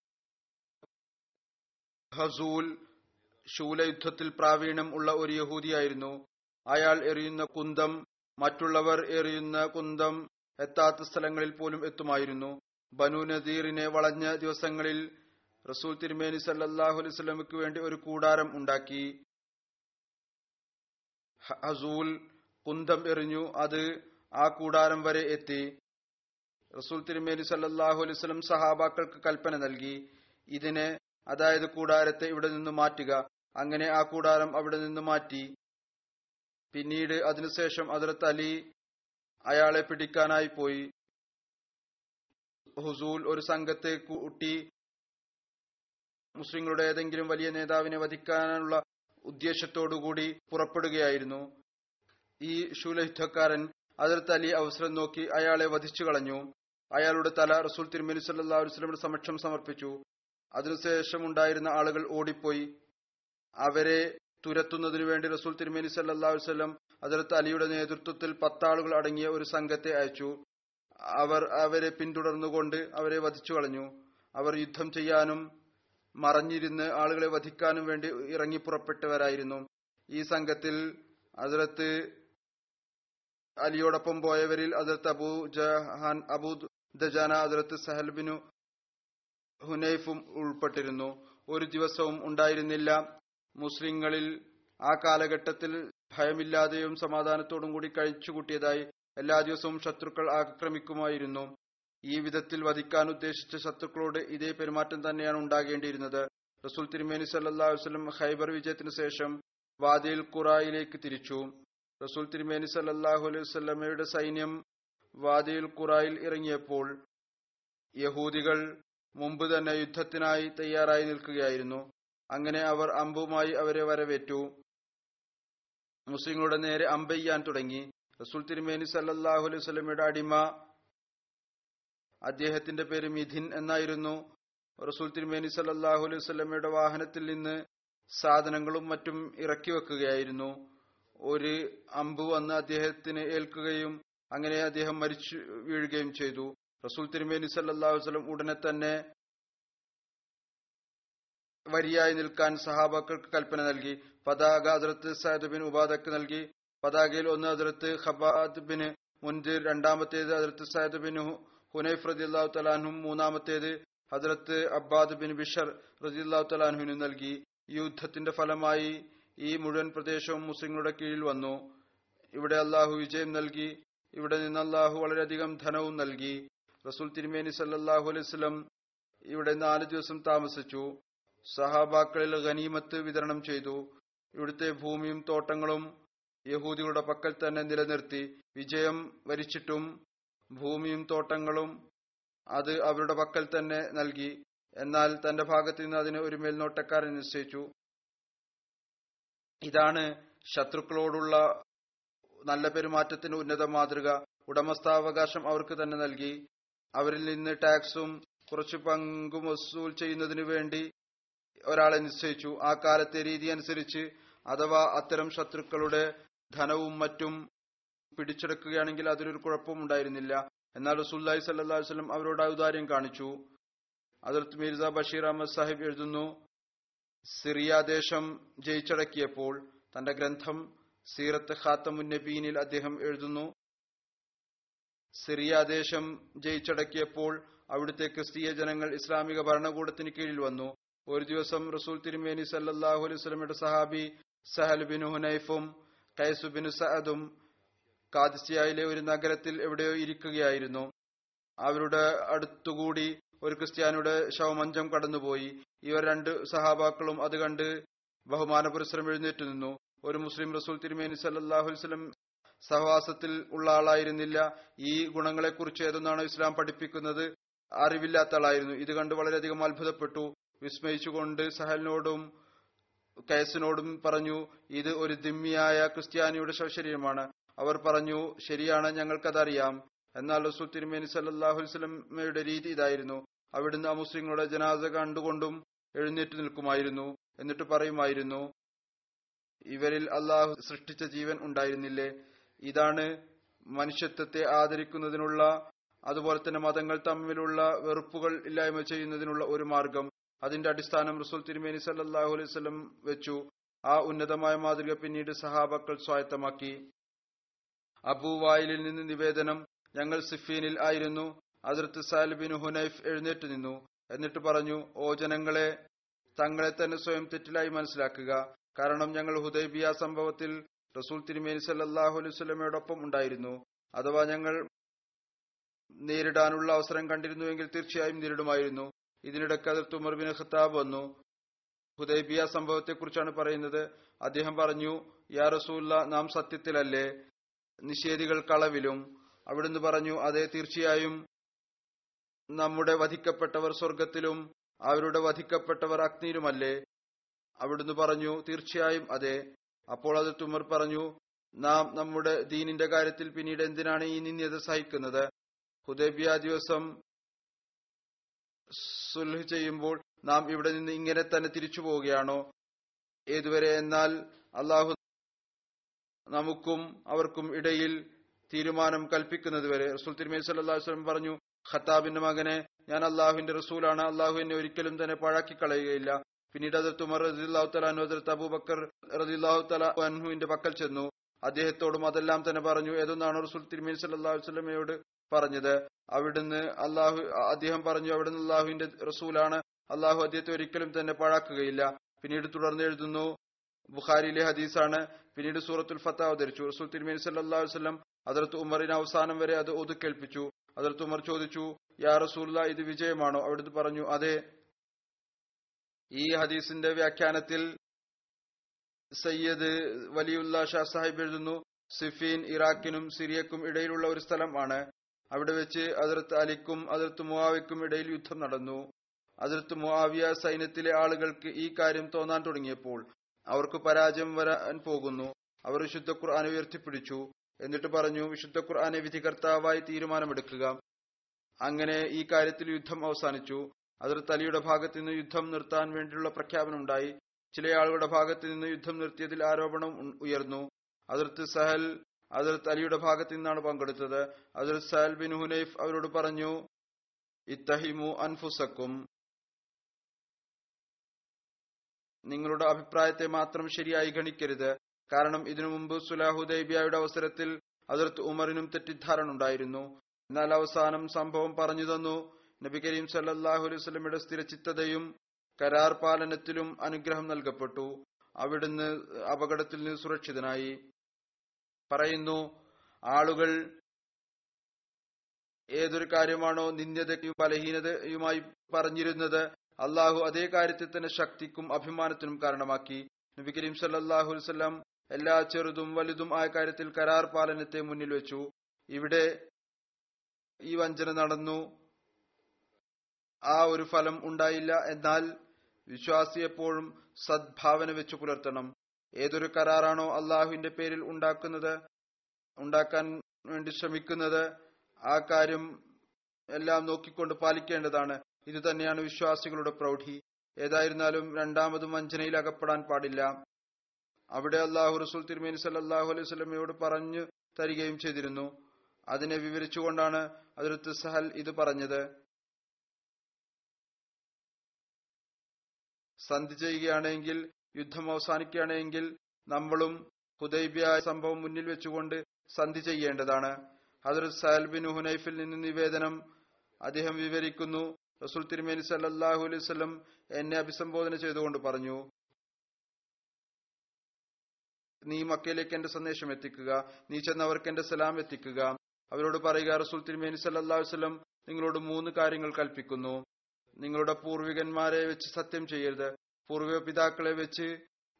ഹസൂൽ ശൂലയുദ്ധത്തിൽ പ്രാവീണ്യം ഉള്ള ഒരു യഹൂദിയായിരുന്നു. അയാൾ എറിയുന്ന കുന്തം മറ്റുള്ളവർ എറിയുന്ന കുന്തം എത്താത്ത സ്ഥലങ്ങളിൽ പോലും എത്തുമായിരുന്നു. ബനു നദീറിനെ വളഞ്ഞ ദിവസങ്ങളിൽ റസൂൽ തിരുമേനി സല്ലാഹു അലൈഹി വേണ്ടി ഒരു കൂടാരം ഉണ്ടാക്കി. ഹസൂൽ കുന്തം എറിഞ്ഞു അത് ആ കൂടാരം വരെ എത്തി. റസൂൽ തിരുമേനി സല്ലാഹു അലൈഹി സ്വലം സഹാബാക്കൾക്ക് കൽപ്പന നൽകി ഇതിനെ അതായത് കൂടാരത്തെ ഇവിടെ നിന്ന് മാറ്റുക. അങ്ങനെ ആ കൂടാരം അവിടെ നിന്ന് മാറ്റി. പിന്നീട് അതിനുശേഷം അതിർത്ത് അലി അയാളെ പിടിക്കാനായി പോയി. ഹുസൂൽ ഒരു സംഘത്തെ കൂട്ടി മുസ്ലിങ്ങളുടെ ഏതെങ്കിലും വലിയ നേതാവിനെ വധിക്കാനുള്ള ഉദ്ദേശത്തോടുകൂടി പുറപ്പെടുകയായിരുന്നു. ഈ ശൂലയുദ്ധക്കാരൻ അതിർത്ത് അലി അവസരം നോക്കി അയാളെ വധിച്ചു കളഞ്ഞു അയാളുടെ തല റസൂൽ തിരുമേനി സല്ലാ വസ്ലമിന്റെ സമക്ഷം സമർപ്പിച്ചു. അതിനുശേഷം ഉണ്ടായിരുന്ന ആളുകൾ ഓടിപ്പോയി. അവരെ തുരത്തുന്നതിനു വേണ്ടി റസൂൽ തിരുമേനി സല്ലാ വസ്ലം അതിർത്ത് അലിയുടെ നേതൃത്വത്തിൽ പത്താളുകൾ അടങ്ങിയ ഒരു സംഘത്തെ അയച്ചു. അവർ അവരെ പിന്തുടർന്നുകൊണ്ട് അവരെ വധിച്ചു കളഞ്ഞു. അവർ യുദ്ധം ചെയ്യാനും മറഞ്ഞിരുന്ന് ആളുകളെ വധിക്കാനും വേണ്ടി ഇറങ്ങി പുറപ്പെട്ടവരായിരുന്നു. ഈ സംഘത്തിൽ അതിർത്ത് അലിയോടൊപ്പം പോയവരിൽ അതിർത്ത് അബൂ ജഹാൻ അബൂ ദജാന അതിർത്ത് സഹൽബിനു ഹുനൈഫും ഉൾപ്പെട്ടിരുന്നു. ഒരു ദിവസവും ഉണ്ടായിരുന്നില്ല. മുസ്ലിങ്ങളിൽ ആ കാലഘട്ടത്തിൽ ഭയമില്ലാതെയും സമാധാനത്തോടും കൂടി കഴിച്ചുകൂട്ടിയതായി എല്ലാ ദിവസവും ശത്രുക്കൾ ആക്രമിക്കുമായിരുന്നു. ഈ വിധത്തിൽ വധിക്കാൻ ഉദ്ദേശിച്ച ശത്രുക്കളോട് ഇതേ പെരുമാറ്റം തന്നെയാണ് ഉണ്ടാകേണ്ടിയിരുന്നത്. റസൂൽ തിരുമേനി സല്ലാ വസ്ലം ഹൈബർ വിജയത്തിനു ശേഷം വാദിയിൽ ഖുറായിലേക്ക് തിരിച്ചു. റസൂൽ തിരുമേനി സല്ലാഹു അലൈഹി വസ്ലമയുടെ സൈന്യം വാദിൽ ഖുറായിൽ ഇറങ്ങിയപ്പോൾ യഹൂദികൾ മുമ്പ് തന്നെ യുദ്ധത്തിനായി തയ്യാറായി നിൽക്കുകയായിരുന്നു. അങ്ങനെ അവർ അമ്പുമായി അവരെ വരവേറ്റു. മുസ്ലിങ്ങളുടെ നേരെ അമ്പെയ്യാൻ തുടങ്ങി. റസൂൽ തിരുമേനി സല്ലാഹു അലൈഹി സ്വലമിയുടെ അടിമ അദ്ദേഹത്തിന്റെ പേര് മിഥിൻ എന്നായിരുന്നു. റസൂൽ തിരുമേനി സല്ലാഹു അലൈഹി സ്വലമയുടെ വാഹനത്തിൽ നിന്ന് സാധനങ്ങളും മറ്റും ഇറക്കി വെക്കുകയായിരുന്നു. ഒരു അമ്പ് വന്ന് അദ്ദേഹത്തിന് ഏൽക്കുകയും അങ്ങനെ അദ്ദേഹം മരിച്ചു വീഴുകയും ചെയ്തു. റസൂൽ തിരുമേനി സല്ലല്ലാഹു അലൈഹി വസല്ലം ഉടനെ തന്നെ വരിയായി നിൽക്കാൻ സഹാബാക്കൾക്ക് കൽപ്പന നൽകി. പതാക അതിർത്ത് സയദ് ബിൻ ഉബാദക്ക് നൽകി. പതാകയിൽ ഒന്ന് അതിർത്ത് ഖബാദ് ബിൻ മുൻതിർ രണ്ടാമത്തേത് അതിർത്ത് സയദ് ബിൻ ഹുനൈഫ് അള്ളാഹു തലാൻഹും മൂന്നാമത്തേത് ഹസ്രത്ത് അബ്ബാദ് ബിൻ ബിഷർ റദിയല്ലാഹു തലാൻഹുവിനും നൽകി. യുദ്ധത്തിന്റെ ഫലമായി ഈ മുഴുവൻ പ്രദേശവും മുസ്ലിങ്ങളുടെ കീഴിൽ വന്നു. ഇവിടെ അള്ളാഹു വിജയം നൽകി. ഇവിടെ നിന്ന് അള്ളാഹു വളരെയധികം ധനവും നൽകി. റസൂൽ തിരുമേനി സല്ലാഹു അലൈഹി വസല്ലം ഇവിടെ നാല് ദിവസം താമസിച്ചു. സഹാബാക്കളിൽ ഖനീമത്ത് വിതരണം ചെയ്തു. ഇവിടുത്തെ ഭൂമിയും തോട്ടങ്ങളും യഹൂദികളുടെ പക്കൽ തന്നെ നിലനിർത്തി. വിജയം വരിച്ചിട്ടും ഭൂമിയും തോട്ടങ്ങളും അത് അവരുടെ പക്കൽ തന്നെ നൽകി. എന്നാൽ തന്റെ ഭാഗത്ത് നിന്ന് അതിന് ഒരു മേൽനോട്ടക്കാരൻ നിശ്ചയിച്ചു. ഇതാണ് ശത്രുക്കളോടുള്ള നല്ല പെരുമാറ്റത്തിന് ഉന്നത മാതൃക ഉടമസ്ഥാവകാശം അവർക്ക് തന്നെ നൽകി. അവരിൽ നിന്ന് ടാക്സും കുറച്ച് പങ്കും വസൂൽ ചെയ്യുന്നതിനു വേണ്ടി ഒരാളെ നിശ്ചയിച്ചു. ആ കാലത്തെ രീതി അനുസരിച്ച് അഥവാ അത്തരം ശത്രുക്കളുടെ ധനവും മറ്റും പിടിച്ചെടുക്കുകയാണെങ്കിൽ അതിലൊരു കുഴപ്പവും ഉണ്ടായിരുന്നില്ല. എന്നാൽ റസൂല്ലായി സല്ലാ വസ്ലം അവരോട് ഔദാര്യം കാണിച്ചു. അതിർത്ത് മിർസ ബഷീർ അഹമ്മദ് സാഹിബ് എഴുതുന്നു സിറിയ ദേശം ജയിച്ചടക്കിയപ്പോൾ തന്റെ ഗ്രന്ഥം സീറത്ത് ഖാത്തമുന്നബീനിൽ അദ്ദേഹം എഴുതുന്നു സിറിയ ദേശം ജയിച്ചടക്കിയപ്പോൾ അവിടുത്തെ ക്രിസ്തീയ ജനങ്ങൾ ഇസ്ലാമിക ഭരണകൂടത്തിന് കീഴിൽ വന്നു. ഒരു ദിവസം റസൂൽ തിരുമേനി സല്ലാഹു അലൈഹി വസല്ലമയുടെ സഹാബി സഹൽ ബിൻ ഹുനൈഫും കൈസു ബിൻ സഅദും കാദിസിയയിലെ ഒരു നഗരത്തിൽ എവിടെയോ ഇരിക്കുകയായിരുന്നു. അവരുടെ അടുത്തുകൂടി ഒരു ക്രിസ്ത്യാനിയുടെ ശവമഞ്ചം കടന്നുപോയി. ഇവർ രണ്ട് സഹാബാക്കളും അത് കണ്ട് ബഹുമാന പുരസ്സരം എഴുന്നേറ്റ് നിന്നു. ഒരു മുസ്ലിം റസൂൽ തിരുമേനി വസല്ലം സഹവാസത്തിൽ ഉള്ള ആളായിരുന്നില്ല. ഈ ഗുണങ്ങളെക്കുറിച്ച് ഏതൊന്നാണോ ഇസ്ലാം പഠിപ്പിക്കുന്നത്? അറിവില്ലാത്ത ആളായിരുന്നു ഇത് കണ്ട് വളരെയധികം അത്ഭുതപ്പെട്ടു. വിസ്മയിച്ചുകൊണ്ട് സഹലിനോടും കയസിനോടും പറഞ്ഞു ഇത് ഒരു ദിമ്മിയായ ക്രിസ്ത്യാനിയുടെ ശവശരീരമാണ്. അവർ പറഞ്ഞു ശരിയാണ് ഞങ്ങൾക്കതറിയാം. എന്നാൽ റസൂൽ തിരുമേനി വസല്ലമയുടെ രീതി ഇതായിരുന്നു. അവിടുന്ന് ആ മുസ്ലിങ്ങളുടെ ജനാസ കണ്ടുകൊണ്ടും എഴുന്നേറ്റ് നിൽക്കുമായിരുന്നു. എന്നിട്ട് പറയുമായിരുന്നു ഇവരിൽ അള്ളാഹു സൃഷ്ടിച്ച ജീവൻ ഉണ്ടായിരുന്നില്ലേ? ഇതാണ് മനുഷ്യത്വത്തെ ആദരിക്കുന്നതിനുള്ള അതുപോലെ തന്നെ മതങ്ങൾ തമ്മിലുള്ള വെറുപ്പുകൾ ഇല്ലായ്മ ചെയ്യുന്നതിനുള്ള ഒരു മാർഗം. അതിന്റെ അടിസ്ഥാനം റസൂൽ തിരുമേനി സല്ലാഹു അലൈഹി സ്വലം വെച്ചു. ആ ഉന്നതമായ മാതൃക പിന്നീട് സഹാബാക്കൾ സ്വായത്തമാക്കി. അബൂവായിലിൽ നിന്ന് നിവേദനം ഞങ്ങൾ സിഫീനിൽ ആയിരുന്നു. അതിർത്ത് സാലിബിൻ ഹുനൈഫ് എഴുന്നേറ്റ് നിന്നു. എന്നിട്ട് പറഞ്ഞു ഓ ജനങ്ങളെ തങ്ങളെ തന്നെ സ്വയം തെറ്റിലായി മനസ്സിലാക്കുക. കാരണം ഞങ്ങൾ ഹുദൈബിയ സംഭവത്തിൽ റസൂൽ തിരുമേനി സല്ലല്ലാഹു അലൈഹി വസല്ലമയോടൊപ്പം ഉണ്ടായിരുന്നു. അഥവാ ഞങ്ങൾ നേരിടാനുള്ള അവസരം കണ്ടിരുന്നുവെങ്കിൽ തീർച്ചയായും നേരിടുമായിരുന്നു. ഇതിനിടയ്ക്ക് അതിർത്ത് ഉമർ ബിൻ ഖത്താബ് വന്നു. ഹുദൈബിയ സംഭവത്തെക്കുറിച്ചാണ് പറയുന്നത്. അദ്ദേഹം പറഞ്ഞു യാ റസൂല്ല നാം സത്യത്തിലല്ലേ? നിഷേധികൾ കളവിലും. അവിടുന്ന് പറഞ്ഞു അതെ തീർച്ചയായും. നമ്മുടെ വധിക്കപ്പെട്ടവർ സ്വർഗത്തിലും അവരുടെ വധിക്കപ്പെട്ടവർ അഗ്നിയിലുമല്ലേ? അവിടുന്ന് പറഞ്ഞു തീർച്ചയായും അതെ. അപ്പോൾ അത് തുമർ പറഞ്ഞു നാം നമ്മുടെ ദീനിന്റെ കാര്യത്തിൽ പിന്നീട് എന്തിനാണ് ഈ നിന്ദ്യത സഹിക്കുന്നത്? ഹുദൈബിയ ദിവസം സുൽഹ് ചെയ്യുമ്പോൾ നാം ഇവിടെ നിന്ന് ഇങ്ങനെ തന്നെ തിരിച്ചു പോവുകയാണോ? ഏതുവരെ? എന്നാൽ അള്ളാഹു നമുക്കും അവർക്കും ഇടയിൽ തീരുമാനം കൽപ്പിക്കുന്നത് വരെ. റസൂൽ തിരുമേനി സല്ലല്ലാഹു അലൈഹി പറഞ്ഞു ഖത്താബിന്റെ മകനെ ഞാൻ അള്ളാഹുവിന്റെ റസൂലാണ്. അള്ളാഹു എന്നെ ഒരിക്കലും തന്നെ പാഴാക്കി കളയുകയില്ല പിന്നീട് അതിർത്ത് ഉമർ റദില്ലാഹു തലാനു അതിർത്ത് അബൂബക്കർ റദില്ലാഹു തല അൻഹുവിന്റെ പക്കൽ ചെന്നു. അദ്ദേഹത്തോടും അതെല്ലാം തന്നെ പറഞ്ഞു. ഏതൊന്നാണ് റസൂൽ തിരുമേനി വസല്ലമയോട് പറഞ്ഞത്. അവിടുന്ന് അള്ളാഹു അദ്ദേഹം പറഞ്ഞു അവിടുന്ന് അള്ളാഹുവിന്റെ റസൂലാണ്. അള്ളാഹു അദ്ദേഹത്തെ ഒരിക്കലും തന്നെ പാഴാക്കുകയില്ല. പിന്നീട് തുടർന്ന് എഴുതുന്നു ബുഖാരിയിലെ ഹദീസാണ്. പിന്നീട് സൂറത്തുൽ ഫത്ത അവതരിച്ചു റസൂൽ തിരുമേനി അലൈഹി വസല്ലം അതിർത്ത് ഉമറിന് അവസാനം വരെ അത് ഒതുക്കേൽപ്പിച്ചു. അതിർത്ത് ഉമർ ചോദിച്ചു യാ റസൂല്ല ഇത് വിജയമാണോ? അവിടുന്ന് പറഞ്ഞു അതെ. ഈ ഹദീസിന്റെ വ്യാഖ്യാനത്തിൽ സയ്യദ് വലിയുള്ള ഷാ സാഹിബ് എഴുതുന്നു സിഫീൻ ഇറാഖിനും സിറിയക്കും ഇടയിലുള്ള ഒരു സ്ഥലമാണ് അവിടെ വെച്ച് അതിർത്ത് അലിക്കും അതിർത്ത് മുവാവിക്കും ഇടയിൽ യുദ്ധം നടന്നു. അതിർത്ത് മുവാവിയ സൈന്യത്തിലെ ആളുകൾക്ക് ഈ കാര്യം തോന്നാൻ തുടങ്ങിയപ്പോൾ അവർക്ക് പരാജയം വരാൻ പോകുന്നു. അവർ വിശുദ്ധ ഖുർആൻ ഉയർത്തിപ്പിടിച്ചു. എന്നിട്ട് പറഞ്ഞു വിശുദ്ധ ഖുർആനെ വിധികർത്താവായി തീരുമാനമെടുക്കുക. അങ്ങനെ ഈ കാര്യത്തിൽ യുദ്ധം അവസാനിച്ചു. അതിർത്ത് അലിയുടെ ഭാഗത്ത് നിന്ന് യുദ്ധം നിർത്താൻ വേണ്ടിയുള്ള പ്രഖ്യാപനം ഉണ്ടായി. ചില ആളുകളുടെ ഭാഗത്ത് നിന്ന് യുദ്ധം നിർത്തിയതിൽ ആരോപണം ഉയർന്നു. അതിർത്ത് സഹൽ അതിർത്ത് അലിയുടെ ഭാഗത്തു നിന്നാണ് പങ്കെടുത്തത്. അതിർത്ത് സഹൽ ബിൻ ഹുനൈഫ് അവരോട് പറഞ്ഞു ഇത്തഹിമു അൻഫുസക്കും. നിങ്ങളുടെ അഭിപ്രായത്തെ മാത്രം ശരിയായി ഗണിക്കരുത്. കാരണം ഇതിനു മുമ്പ് സുലാഹുദൈബിയയുടെ അവസരത്തിൽ അതിർത്ത് ഉമറിനും തെറ്റിദ്ധാരണ ഉണ്ടായിരുന്നു. എന്നാൽ അവസാനം സംഭവം പറഞ്ഞു തന്നു നബി കരീം സല്ലാഹു അലൈഹി സ്വലമിയുടെ സ്ഥിരചിത്തതയും കരാർ പാലനത്തിലും അനുഗ്രഹം നൽകപ്പെട്ടു. അവിടുന്ന് അപകടത്തിൽ നിന്ന് സുരക്ഷിതനായി. പറയുന്നു ആളുകൾ ഏതൊരു കാര്യമാണോ നിന്ദ്യതയും ബലഹീനതയുമായി പറഞ്ഞിരുന്നത് അള്ളാഹു അതേ കാര്യത്തിൽ തന്നെ ശക്തിക്കും അഭിമാനത്തിനും കാരണമാക്കി. നബി കരീം സല്ലാഹു വസ്ലം എല്ലാ ചെറുതും വലുതും ആയ കാര്യത്തിൽ കരാർ പാലനത്തെ മുന്നിൽ വെച്ചു. ഇവിടെ ഈ വഞ്ചന നടന്നു. ആ ഒരു ഫലം ഉണ്ടായില്ല എന്നാൽ വിശ്വാസി എപ്പോഴും സദ്ഭാവന വെച്ചു പുലർത്തണം. ഏതൊരു കരാറാണോ അള്ളാഹുവിന്റെ പേരിൽ ഉണ്ടാക്കുന്നത് ഉണ്ടാക്കാൻ വേണ്ടി ശ്രമിക്കുന്നത് ആ കാര്യം എല്ലാം നോക്കിക്കൊണ്ട് പാലിക്കേണ്ടതാണ്. ഇത് തന്നെയാണ് വിശ്വാസികളുടെ പ്രൗഢി. ഏതായിരുന്നാലും രണ്ടാമതും വഞ്ചനയിൽ അകപ്പെടാൻ പാടില്ല. അവിടെ അള്ളാഹു റസൂൽ തിരുമേനി സല്ലാഹു അലൈഹി സ്വലമയോട് പറഞ്ഞു തരികയും ചെയ്തിരുന്നു. അതിനെ വിവരിച്ചുകൊണ്ടാണ് അതിർത്ത് സഹൽ ഇത് പറഞ്ഞത്. സന്ധി ചെയ്യുകയാണെങ്കിൽ യുദ്ധം അവസാനിക്കുകയാണെങ്കിൽ നമ്മളും ഹുദൈബിയായ സംഭവം മുന്നിൽ വെച്ചുകൊണ്ട് സന്ധി ചെയ്യേണ്ടതാണ്. ഹജറത് സഹൽ ബിൻ ഹുനൈഫിൽ നിന്ന് നിവേദനം അദ്ദേഹം വിവരിക്കുന്നു. റസൂൽ തിരുമേനി സല്ലാഹു അലൈഹി സ്വലം എന്നെ അഭിസംബോധന ചെയ്തുകൊണ്ട് പറഞ്ഞു നീ മക്കയിലേക്ക് എന്റെ സന്ദേശം എത്തിക്കുക. നീ ചെന്നവർക്ക് എന്റെ സലാം എത്തിക്കുക. അവരോട് പറയുക റസൂൽ തിരുമേനി സല്ലാഹു വസ്ലം നിങ്ങളോട് മൂന്ന് കാര്യങ്ങൾ കൽപ്പിക്കുന്നു. നിങ്ങളുടെ പൂർവികന്മാരെ വെച്ച് സത്യം ചെയ്യരുത്. പൂർവിക പിതാക്കളെ വെച്ച്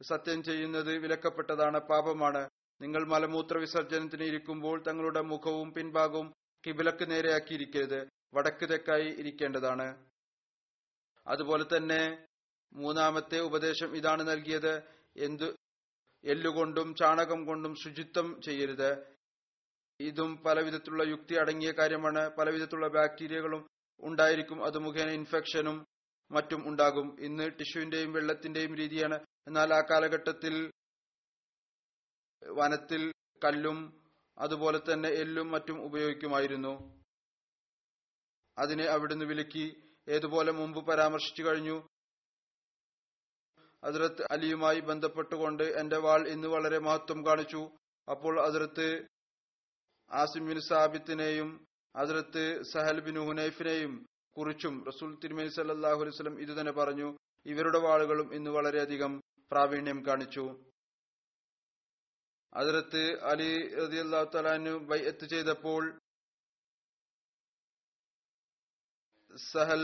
സത്യം ചെയ്യുന്നത് വിലക്കപ്പെട്ടതാണ് പാപമാണ്. നിങ്ങൾ മലമൂത്ര വിസർജനത്തിന് ഇരിക്കുമ്പോൾ തങ്ങളുടെ മുഖവും പിൻഭാഗവും കിബിലക്ക് നേരെയാക്കിയിരിക്കരുത് വടക്ക് തെക്കായി ഇരിക്കേണ്ടതാണ്. അതുപോലെ തന്നെ മൂന്നാമത്തെ ഉപദേശം ഇതാണ് നൽകിയത് എന്തു എല്ലുകൊണ്ടും ചാണകം കൊണ്ടും ശുചിത്വം ചെയ്യരുത്. ഇതും പലവിധത്തിലുള്ള യുക്തി അടങ്ങിയ കാര്യമാണ് പലവിധത്തിലുള്ള ബാക്ടീരിയകളും ഉണ്ടായിരിക്കും അത് മുഖേന ഇൻഫെക്ഷനും മറ്റും ഉണ്ടാകും. ഇന്ന് ടിഷ്യുവിന്റെയും വെള്ളത്തിന്റെയും രീതിയാണ്. എന്നാൽ ആ കാലഘട്ടത്തിൽ വനത്തിൽ കല്ലും അതുപോലെ തന്നെ എല്ലും മറ്റും ഉപയോഗിക്കുമായിരുന്നു. അതിനെ അവിടുന്ന് വിലക്കി ഏതുപോലെ മുമ്പ് പരാമർശിച്ചു കഴിഞ്ഞു. അതിർത്ത് അലിയുമായി ബന്ധപ്പെട്ടുകൊണ്ട് എന്റെ വാൾ ഇന്ന് വളരെ മഹത്വം കാണിച്ചു. അപ്പോൾ അതിർത്ത് ആസിം ബിൻ സാബിത്തിനെയും അതിർത്ത് സഹൽ ബിൻ ഹുനൈഫിനെയും കുറിച്ചും റസൂൽ തിരുമേനി സല്ലാഹു അലൈഹി ഇതുതന്നെ ഇത് പറഞ്ഞു ഇവരുടെ വാളുകളും ഇന്ന് വളരെയധികം പ്രാവീണ്യം കാണിച്ചു. അതിർത്ത് അലി റതി അള്ളാഹു തലാനു ബൈഅത്ത് ചെയ്തപ്പോൾ സഹൽ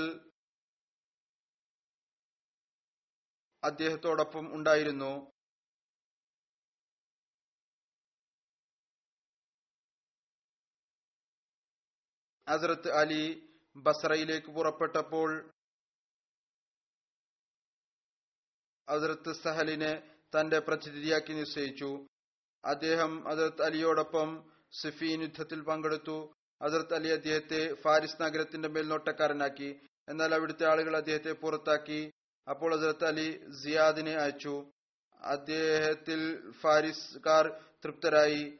അദ്ദേഹത്തോടൊപ്പം ഉണ്ടായിരുന്നു. ഹസരത്ത് അലി ബസറയിലേക്ക് പുറപ്പെട്ടപ്പോൾ അതിർത്ത് സഹലിനെ തന്റെ പ്രതിനിധിയാക്കി നിശ്ചയിച്ചു. അദ്ദേഹം അതിർത്ത് അലിയോടൊപ്പം സിഫീൻ യുദ്ധത്തിൽ പങ്കെടുത്തു. അതിർത്ത് അലി അദ്ദേഹത്തെ ഫാരിസ് നഗരത്തിന്റെ മേൽനോട്ടക്കാരനാക്കി. എന്നാൽ അവിടുത്തെ ആളുകൾ അദ്ദേഹത്തെ പുറത്താക്കി. അപ്പോൾ അതിർത്ത് അലി സിയാദിനെ അയച്ചു. അദ്ദേഹത്തിൽ ഫാരിസ്കാർ തൃപ്തരായി.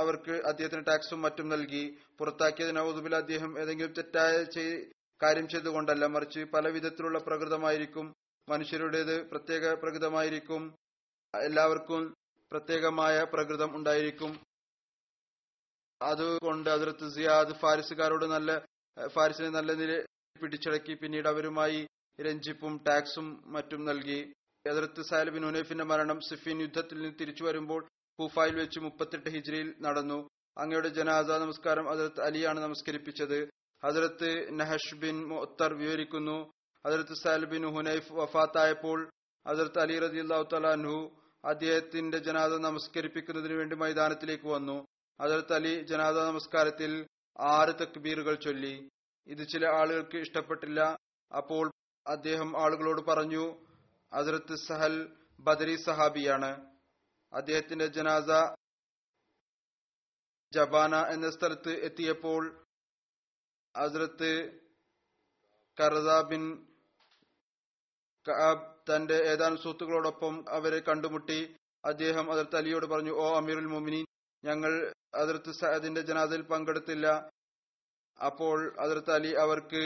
അവർക്ക് അദ്ദേഹത്തിന് ടാക്സും മറ്റും നൽകി പുറത്താക്കിയതിന് ഔദുബിൽ അദ്ദേഹം ഏതെങ്കിലും തെറ്റായ കാര്യം ചെയ്തുകൊണ്ടല്ല മറിച്ച് പല വിധത്തിലുള്ള പ്രകൃതമായിരിക്കും മനുഷ്യരുടേത് പ്രത്യേക പ്രകൃതമായിരിക്കും എല്ലാവർക്കും പ്രത്യേകമായ പ്രകൃതം ഉണ്ടായിരിക്കും. അതുകൊണ്ട് അതിർത്ത് സിയാദ് ഫാരിസുകാരോട് നല്ല ഫാരിസിനെ നല്ല നില പിടിച്ചടക്കി പിന്നീട് അവരുമായി രഞ്ജിപ്പും ടാക്സും മറ്റും നൽകി. അതിർത്ത് സാലിബിൻ ഉനൈഫിന്റെ മരണം സിഫിൻ യുദ്ധത്തിൽ നിന്ന് തിരിച്ചു വരുമ്പോൾ കൂഫായിൽ വെച്ച് മുപ്പത്തെട്ട് ഹിജ്രിയിൽ നടന്നു. അങ്ങയുടെ ജനാസ നമസ്കാരം ഹജറത്ത് അലിയാണ് നമസ്കരിപ്പിച്ചത്. ഹജറത്ത് നഹഷ് ബിൻ മുത്തർ വിവരിക്കുന്നു. ഹജറത്ത് സാൽ ബിൻ ഹുനൈഫ് വഫാത്തായപ്പോൾ ഹജറത്ത് അലി റതി അള്ളാഹു അദ്ദേഹത്തിന്റെ ജനാദ നമസ്കരിപ്പിക്കുന്നതിന് വേണ്ടി മൈതാനത്തിലേക്ക് വന്നു. ഹജറത്ത് അലി ജനാദ നമസ്കാരത്തിൽ ആറ് തക്ബീറുകൾ ചൊല്ലി. ഇത് ചില ആളുകൾക്ക് ഇഷ്ടപ്പെട്ടില്ല. അപ്പോൾ അദ്ദേഹം ആളുകളോട് പറഞ്ഞു ഹജറത്ത് സഹൽ ബദരി സഹാബിയാണ്. അദ്ദേഹത്തിന്റെ ജനാസ ജബാന എന്ന സ്ഥലത്ത് എത്തിയപ്പോൾ ഹസ്രത്ത് കറദ ബിൻ കഅബ് തന്റെ ഏതാനും സുഹൃത്തുക്കളോടൊപ്പം അവരെ കണ്ടുമുട്ടി. അദ്ദേഹം അതിർത്ത് അലിയോട് പറഞ്ഞു ഓ അമീറുൽ മൊമിനി ഞങ്ങൾ അതിർത്ത് സഅദിന്റെ ജനാദയിൽ പങ്കെടുത്തില്ല. അപ്പോൾ അതിർത്ത് അലി അവർക്ക്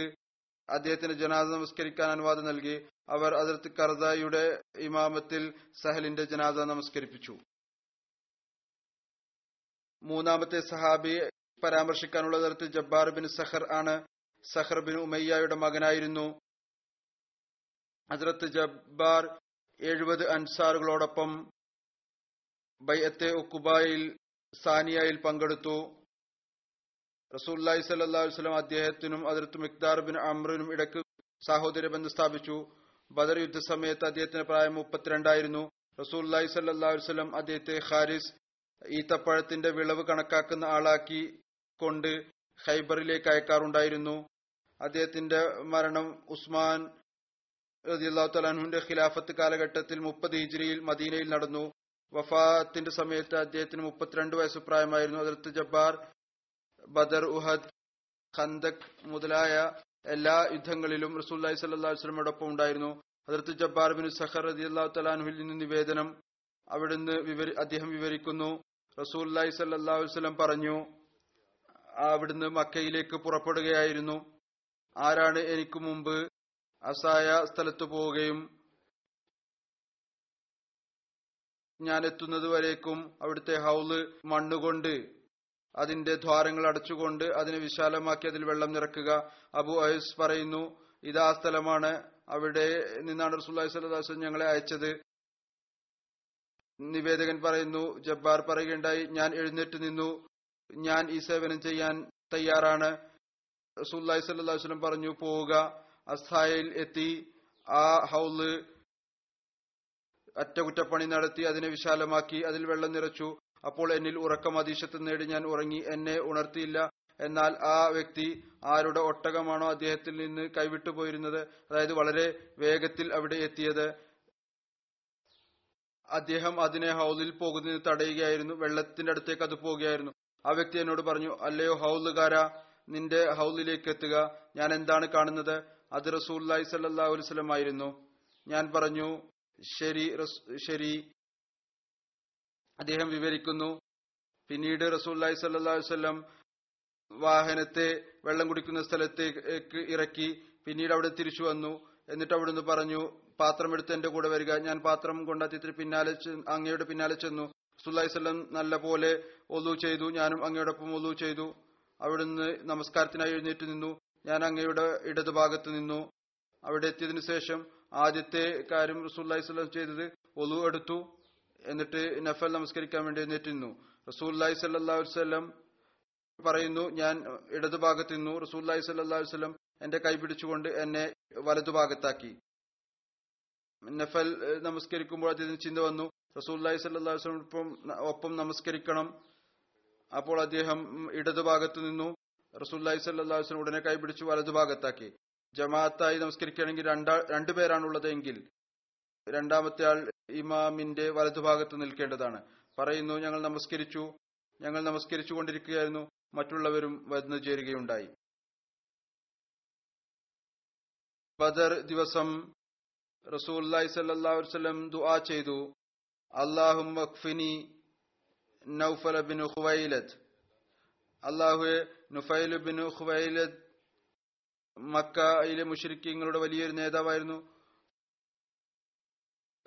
അദ്ദേഹത്തിന്റെ ജനാദ നമസ്കരിക്കാൻ അനുവാദം നൽകി. അവർ അതിർത്ത് കർദായിയുടെ ഇമാമത്തിൽ സഹലിന്റെ ജനാദ നമസ്കരിപ്പിച്ചു. മൂന്നാമത്തെ സഹാബി പരാമർശിക്കാനുള്ള തരത്തിൽ ജബ്ബാർ ബിൻ സഹർ ആണ്. സഹർ ബിൻ ഉമയ്യയുടെ മകനായിരുന്നു. ഹസ്രത്ത് ജബ്ബാർ എഴുപത് അൻസാറുകളോടൊപ്പം ബൈഅത്തെ ഒക്കുബായിൽ സാനിയയിൽ പങ്കെടുത്തു. റസൂല്ലായി സല്ലാ വസ്ലം അദ്ദേഹത്തിനും അതിർത്ത് മിക്താർ ബിൻ അമ്രിനും ഇടയ്ക്ക് സാഹോദര്യ ബന്ധം സ്ഥാപിച്ചു. ബദർ യുദ്ധസമയത്ത് അദ്ദേഹത്തിന് പ്രായം മുപ്പത്തിരണ്ടായിരുന്നു. റസൂല്ലായി സല്ലാ വസ്ലം അദ്ദേഹത്തെ ഹാരിസ് ഈത്തപ്പഴത്തിന്റെ വിളവ് കണക്കാക്കുന്ന ആളാക്കി കൊണ്ട് ഹൈബറിലേക്ക് അയക്കാറുണ്ടായിരുന്നു. അദ്ദേഹത്തിന്റെ മരണം ഉസ്മാൻ റളിയല്ലാഹു തലാൻഹുവിന്റെ ഖിലാഫത്ത് കാലഘട്ടത്തിൽ മുപ്പത് ഹിജ്രിയിൽ മദീനയിൽ നടന്നു. വഫാത്തിന്റെ സമയത്ത് അദ്ദേഹത്തിന് മുപ്പത്തിരണ്ട് വയസ്സ് പ്രായമായിരുന്നു. അതിർത്ത് ജബ്ബാർ ബദർ ഉഹദ് ഖന്ദക് മുതലായ എല്ലാ യുദ്ധങ്ങളിലും റസൂല്ലായി സല്ലാ വസ്ലമോടൊപ്പം ഉണ്ടായിരുന്നു. അതിർത്ത് ജബ്ബാർ ബിൻ സഹർ അദി തലാൻഹുവിൽ നിന്ന് നിവേദനം അവിടുന്ന് വിവരി അദ്ദേഹം വിവരിക്കുന്നു. റസൂല്ലായി സല്ലാ വസ്ലം പറഞ്ഞു അവിടുന്ന് മക്കയിലേക്ക് പുറപ്പെടുകയായിരുന്നു. ആരാണ് എനിക്ക് മുമ്പ് അസായ സ്ഥലത്ത് പോവുകയും ഞാൻ എത്തുന്നത് വരേക്കും അവിടുത്തെ ഹൗൽ മണ്ണുകൊണ്ട് അതിന്റെ ദ്വാരങ്ങൾ അടച്ചുകൊണ്ട് അതിനെ വിശാലമാക്കി അതിൽ വെള്ളം നിറക്കുക. അബു അയസ് പറയുന്നു ഇതാ സ്ഥലമാണ് അവിടെ നിന്നാണ് റസൂല്ലായി സ്വലാസ്വം ഞങ്ങളെ അയച്ചത്. നിവേദകൻ പറയുന്നു ജബ്ബാർ പറയുകയുണ്ടായി ഞാൻ എഴുന്നേറ്റ് നിന്നു. ഞാൻ ഈ സേവനം ചെയ്യാൻ തയ്യാറാണ്. റസൂല്ലായി സല്ലാ വസ്ലം പറഞ്ഞു പോവുക. അസ്ഥായിൽ എത്തി ആ ഹൗൽ അറ്റകുറ്റപ്പണി നടത്തി അതിനെ വിശാലമാക്കി അതിൽ വെള്ളം നിറച്ചു. അപ്പോൾ എന്നിൽ ഉറക്കം അതീശത്ത് നേടി ഞാൻ ഉറങ്ങി. എന്നെ ഉണർത്തിയില്ല. എന്നാൽ ആ വ്യക്തി ആരുടെ ഒട്ടകമാണോ അദ്ദേഹത്തിൽ നിന്ന് കൈവിട്ടു പോയിരുന്നത്? അതായത് വളരെ വേഗത്തിൽ അവിടെ എത്തിയത്. അദ്ദേഹം അതിനെ ഹൗലിൽ പോകുന്നതിന് തടയുകയായിരുന്നു. വെള്ളത്തിന്റെ അടുത്തേക്ക് അത് പോവുകയായിരുന്നു ആ വ്യക്തി എന്നോട് പറഞ്ഞു അല്ലയോ ഹൗലുകാര നിന്റെ ഹൗലിലേക്ക് എത്തുക. ഞാൻ എന്താണ് കാണുന്നത്? അത് റസൂല്ലായി സല്ലാ അലുസലമായിരുന്നു ഞാൻ പറഞ്ഞു ശരി ശരി. അദ്ദേഹം വിവരിക്കുന്നു പിന്നീട് റസൂല്ലായി സല്ലാ വല്ലം വാഹനത്തെ വെള്ളം കുടിക്കുന്ന സ്ഥലത്തേക്ക് ഇറക്കി പിന്നീട് അവിടെ തിരിച്ചു വന്നു. എന്നിട്ട് അവിടുന്ന് പറഞ്ഞു പാത്രം എടുത്ത് എന്റെ കൂടെ വരിക. ഞാൻ പാത്രം കൊണ്ട് പിന്നാലെ അങ്ങയുടെ പിന്നാലെ ചെന്നു. സുല്ലായി സ്വല്ലം നല്ല പോലെ ഒലു ചെയ്തു. ഞാനും അങ്ങയോടൊപ്പം ഒലു ചെയ്തു. അവിടുന്ന് നമസ്കാരത്തിനായി എഴുന്നേറ്റ് നിന്നു. ഞാൻ അങ്ങയുടെ ഇടതുഭാഗത്ത് നിന്നു. അവിടെ എത്തിയതിനു ശേഷം ആദ്യത്തെ കാര്യം റസൂല്ലായി സ്വല്ലം ചെയ്തത് ഒലു എടുത്തു. എന്നിട്ട് നഫൽ നമസ്കരിക്കാൻ വേണ്ടി എഴുന്നേറ്റ് നിന്നു റസൂല്ലായി സല്ലാ വസ്ലം പറയുന്നു ഞാൻ ഇടതുഭാഗത്ത് നിന്നു. റസൂല്ലായി സല്ലാ വല്ലം എന്റെ കൈ പിടിച്ചുകൊണ്ട് എന്നെ വലതുഭാഗത്താക്കി നഫൽ നമസ്കരിക്കുമ്പോൾ അദ്ദേഹത്തിന് ചിന്ത വന്നു റസൂല്ലായി സല്ലാ വസ്ലം ഒപ്പം നമസ്കരിക്കണം. അപ്പോൾ അദ്ദേഹം ഇടതുഭാഗത്ത് നിന്നു റസൂല്ലായി സല്ലാ വസ്ലം ഉടനെ കൈപിടിച്ചു വലതുഭാഗത്താക്കി ജമാഅത്തായി നമസ്കരിക്കുകയാണെങ്കിൽ രണ്ടാ രണ്ടുപേരാണുള്ളത് എങ്കിൽ രണ്ടാമത്തെ ആൾ ഇമാമിന്റെ വലതുഭാഗത്ത് നിൽക്കേണ്ടതാണ്. പറയുന്നു ഞങ്ങൾ നമസ്കരിച്ചു. ഞങ്ങൾ നമസ്കരിച്ചു കൊണ്ടിരിക്കുകയായിരുന്നു മറ്റുള്ളവരും വന്നു ചേരുകയുണ്ടായി. ബദർ ദിവസം റസൂല്ലായി സല്ലാസ്ലം ദുആ ചെയ്തു. അള്ളാഹു മഖ്ഫിനി നൗഫൽ ബിൻ ഖുവൈലത്ത് അള്ളാഹു നുഫൈൽ ബിൻ ഖുവൈലത്ത് മക്കയിലെ മുഷരിക്കങ്ങളുടെ വലിയൊരു നേതാവായിരുന്നു.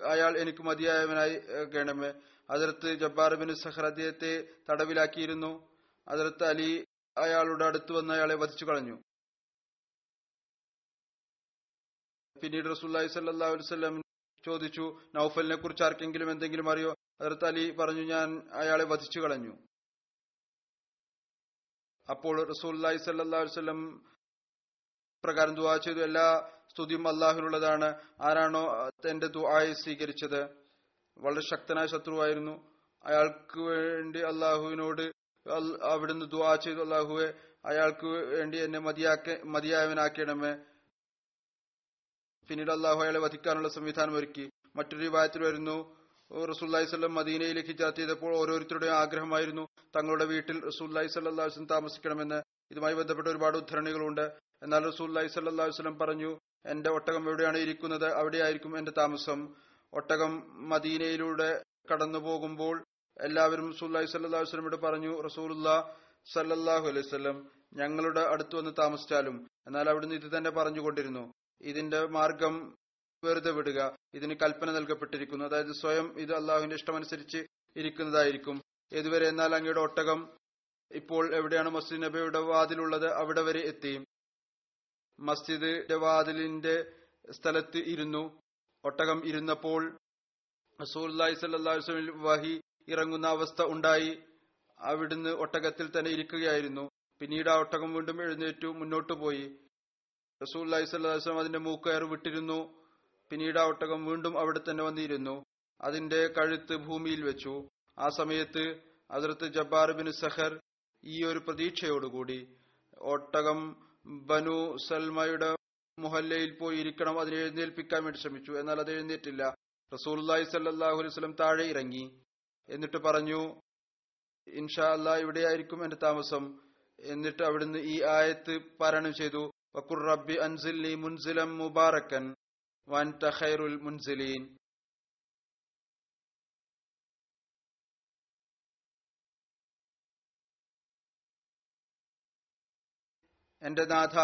അയാൾ എനിക്ക് മതിയായവനായി കേണമേ അതിർത്ത് ജബ്ബാർ ബിൻ സഹർ തടവിലാക്കിയിരുന്നു. അതിർത്ത് അലി അയാളുടെ അടുത്ത് വന്ന് അയാളെ വധിച്ചു കളഞ്ഞു. പിന്നീട് റസൂല്ലായി സല്ലാ ചോദിച്ചു നൌഫലിനെ കുറിച്ച് ആർക്കെങ്കിലും എന്തെങ്കിലും അറിയോ? അതിർത്ത് അലി പറഞ്ഞു ഞാൻ അയാളെ വധിച്ചു കളഞ്ഞു. അപ്പോൾ റസൂല്ലായി സല്ലാ വസ്ലം പ്രകാരം ദുവാ ചെയ്തു. എല്ലാ സ്തുതിയും അള്ളാഹുലുള്ളതാണ് ആരാണോ തന്റെ ദുആയെ സ്വീകരിച്ചത്? വളരെ ശക്തനായ ശത്രുവായിരുന്നു. അയാൾക്ക് വേണ്ടി അള്ളാഹുവിനോട് അവിടുന്ന് ദുആ ചെയ്തു അള്ളാഹുവെ അയാൾക്ക് വേണ്ടി എന്നെ മതിയാക്ക മതിയായവനാക്കണമേ. പിന്നീട് അള്ളാഹു അയാളെ വധിക്കാനുള്ള സംവിധാനം ഒരുക്കി. മറ്റൊരു വിവാഹത്തിൽ വരുന്നു. റസൂല്ലായി സ്വല്ലം മദീനയിലേക്ക് ഹിജാത്ത് ചെയ്തപ്പോൾ ഓരോരുത്തരുടെയും ആഗ്രഹമായിരുന്നു തങ്ങളുടെ വീട്ടിൽ റസൂല്ലായി സല്ലാസ്ലം താമസിക്കണമെന്ന്. ഇതുമായി ബന്ധപ്പെട്ട ഒരുപാട് ഉദ്ധരണികളുണ്ട്. എന്നാൽ റസൂല്ലായി സല്ലാസ്ലം പറഞ്ഞു എന്റെ ഒട്ടകം എവിടെയാണ് ഇരിക്കുന്നത്? അവിടെയായിരിക്കും എന്റെ താമസം. ഒട്ടകം മദീനയിലൂടെ കടന്നു പോകുമ്പോൾ എല്ലാവരും സുല്ലാഹി സല്ലാഹു വസ്ലമോട് പറഞ്ഞു റസൂലുള്ള സല്ലാഹു അലൈഹി വസല്ലം ഞങ്ങളുടെ അടുത്ത് വന്ന് താമസിച്ചാലും. എന്നാൽ അവിടുന്ന് ഇത് തന്നെ പറഞ്ഞുകൊണ്ടിരുന്നു. ഇതിന്റെ മാർഗം വെറുതെ വിടുക ഇതിന് കൽപ്പന നൽകപ്പെട്ടിരിക്കുന്നു. അതായത് സ്വയം ഇത് അള്ളാഹുവിന്റെ ഇഷ്ടമനുസരിച്ച് ഇരിക്കുന്നതായിരിക്കും. ഇതുവരെ എന്നാൽ അങ്ങയുടെ ഒട്ടകം ഇപ്പോൾ എവിടെയാണ് മസ്ജിദ് നബിയുടെ വാതിലുള്ളത്? അവിടെ വരെ എത്തി. മസ്ജിദിന്റെ വാതിലിന്റെ സ്ഥലത്ത് ഇരുന്നു. ഒട്ടകം ഇരുന്നപ്പോൾ റസൂല്ലായി സല്ലാസ്ലമിൽ വഹി ഇറങ്ങുന്ന അവസ്ഥ ഉണ്ടായി. അവിടുന്ന് ഒട്ടകത്തിൽ തന്നെ ഇരിക്കുകയായിരുന്നു. പിന്നീട് ആ ഒട്ടകം വീണ്ടും എഴുന്നേറ്റു മുന്നോട്ടു പോയി. റസൂല്ലായി സല്ലാസ്ലം അതിന്റെ മൂക്കയർ വിട്ടിരുന്നു. പിന്നീട് ആ ഒട്ടകം വീണ്ടും അവിടെ തന്നെ വന്നിരുന്നു. അതിന്റെ കഴുത്ത് ഭൂമിയിൽ വെച്ചു. ആ സമയത്ത് അതിർത്ത് ജബ്ബാർ ബിൻ സഹർ ഈ ഒരു പ്രതീക്ഷയോടുകൂടി ഒട്ടകം ബനു സൽമയുടെ മുഹല്ലയിൽ പോയി ഇരിക്കണം. അതിനെ എഴുന്നേൽപ്പിക്കാൻ വേണ്ടി ശ്രമിച്ചു. എന്നാൽ അത് എഴുന്നേറ്റില്ല. റസൂല്ലായി സല്ലാഹു അലൈഹി സ്വലം താഴെ ഇറങ്ങി. എന്നിട്ട് പറഞ്ഞു ഇൻഷാ അല്ലാ ഇവിടെയായിരിക്കും എന്റെ താമസം. എന്നിട്ട് അവിടുന്ന് ഈ ആയത്ത് പാരായണം ചെയ്തു. വക്കുർ റബ്ബി അൻസിലി മുൻസിലം മുബാറക്കൻ വൻ ഖൈറുൽ മുൻസിലീൻ. എന്റെ നാഥ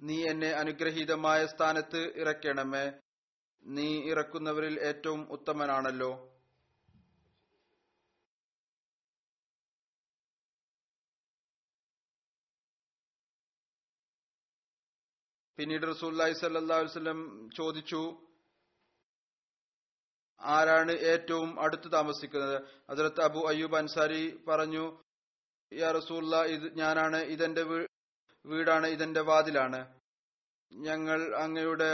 നീ എന്നെ അനുഗ്രഹീതമായ സ്ഥാനത്ത് ഇറക്കണമേ. നീ ഇറക്കുന്നവരിൽ ഏറ്റവും ഉത്തമനാണല്ലോ. പിന്നീട് റസൂല്ലായി സല്ലാ ചോദിച്ചു ആരാണ് ഏറ്റവും അടുത്ത് താമസിക്കുന്നത്? അതിലത്ത് അബു അയ്യൂബ് അൻസാരി പറഞ്ഞു യാ റസൂല്ല ഇത് ഞാനാണ്. ഇതെന്റെ വീടാണ് ഇതിന്റെ വാതിലാണ്. ഞങ്ങൾ അങ്ങയുടെ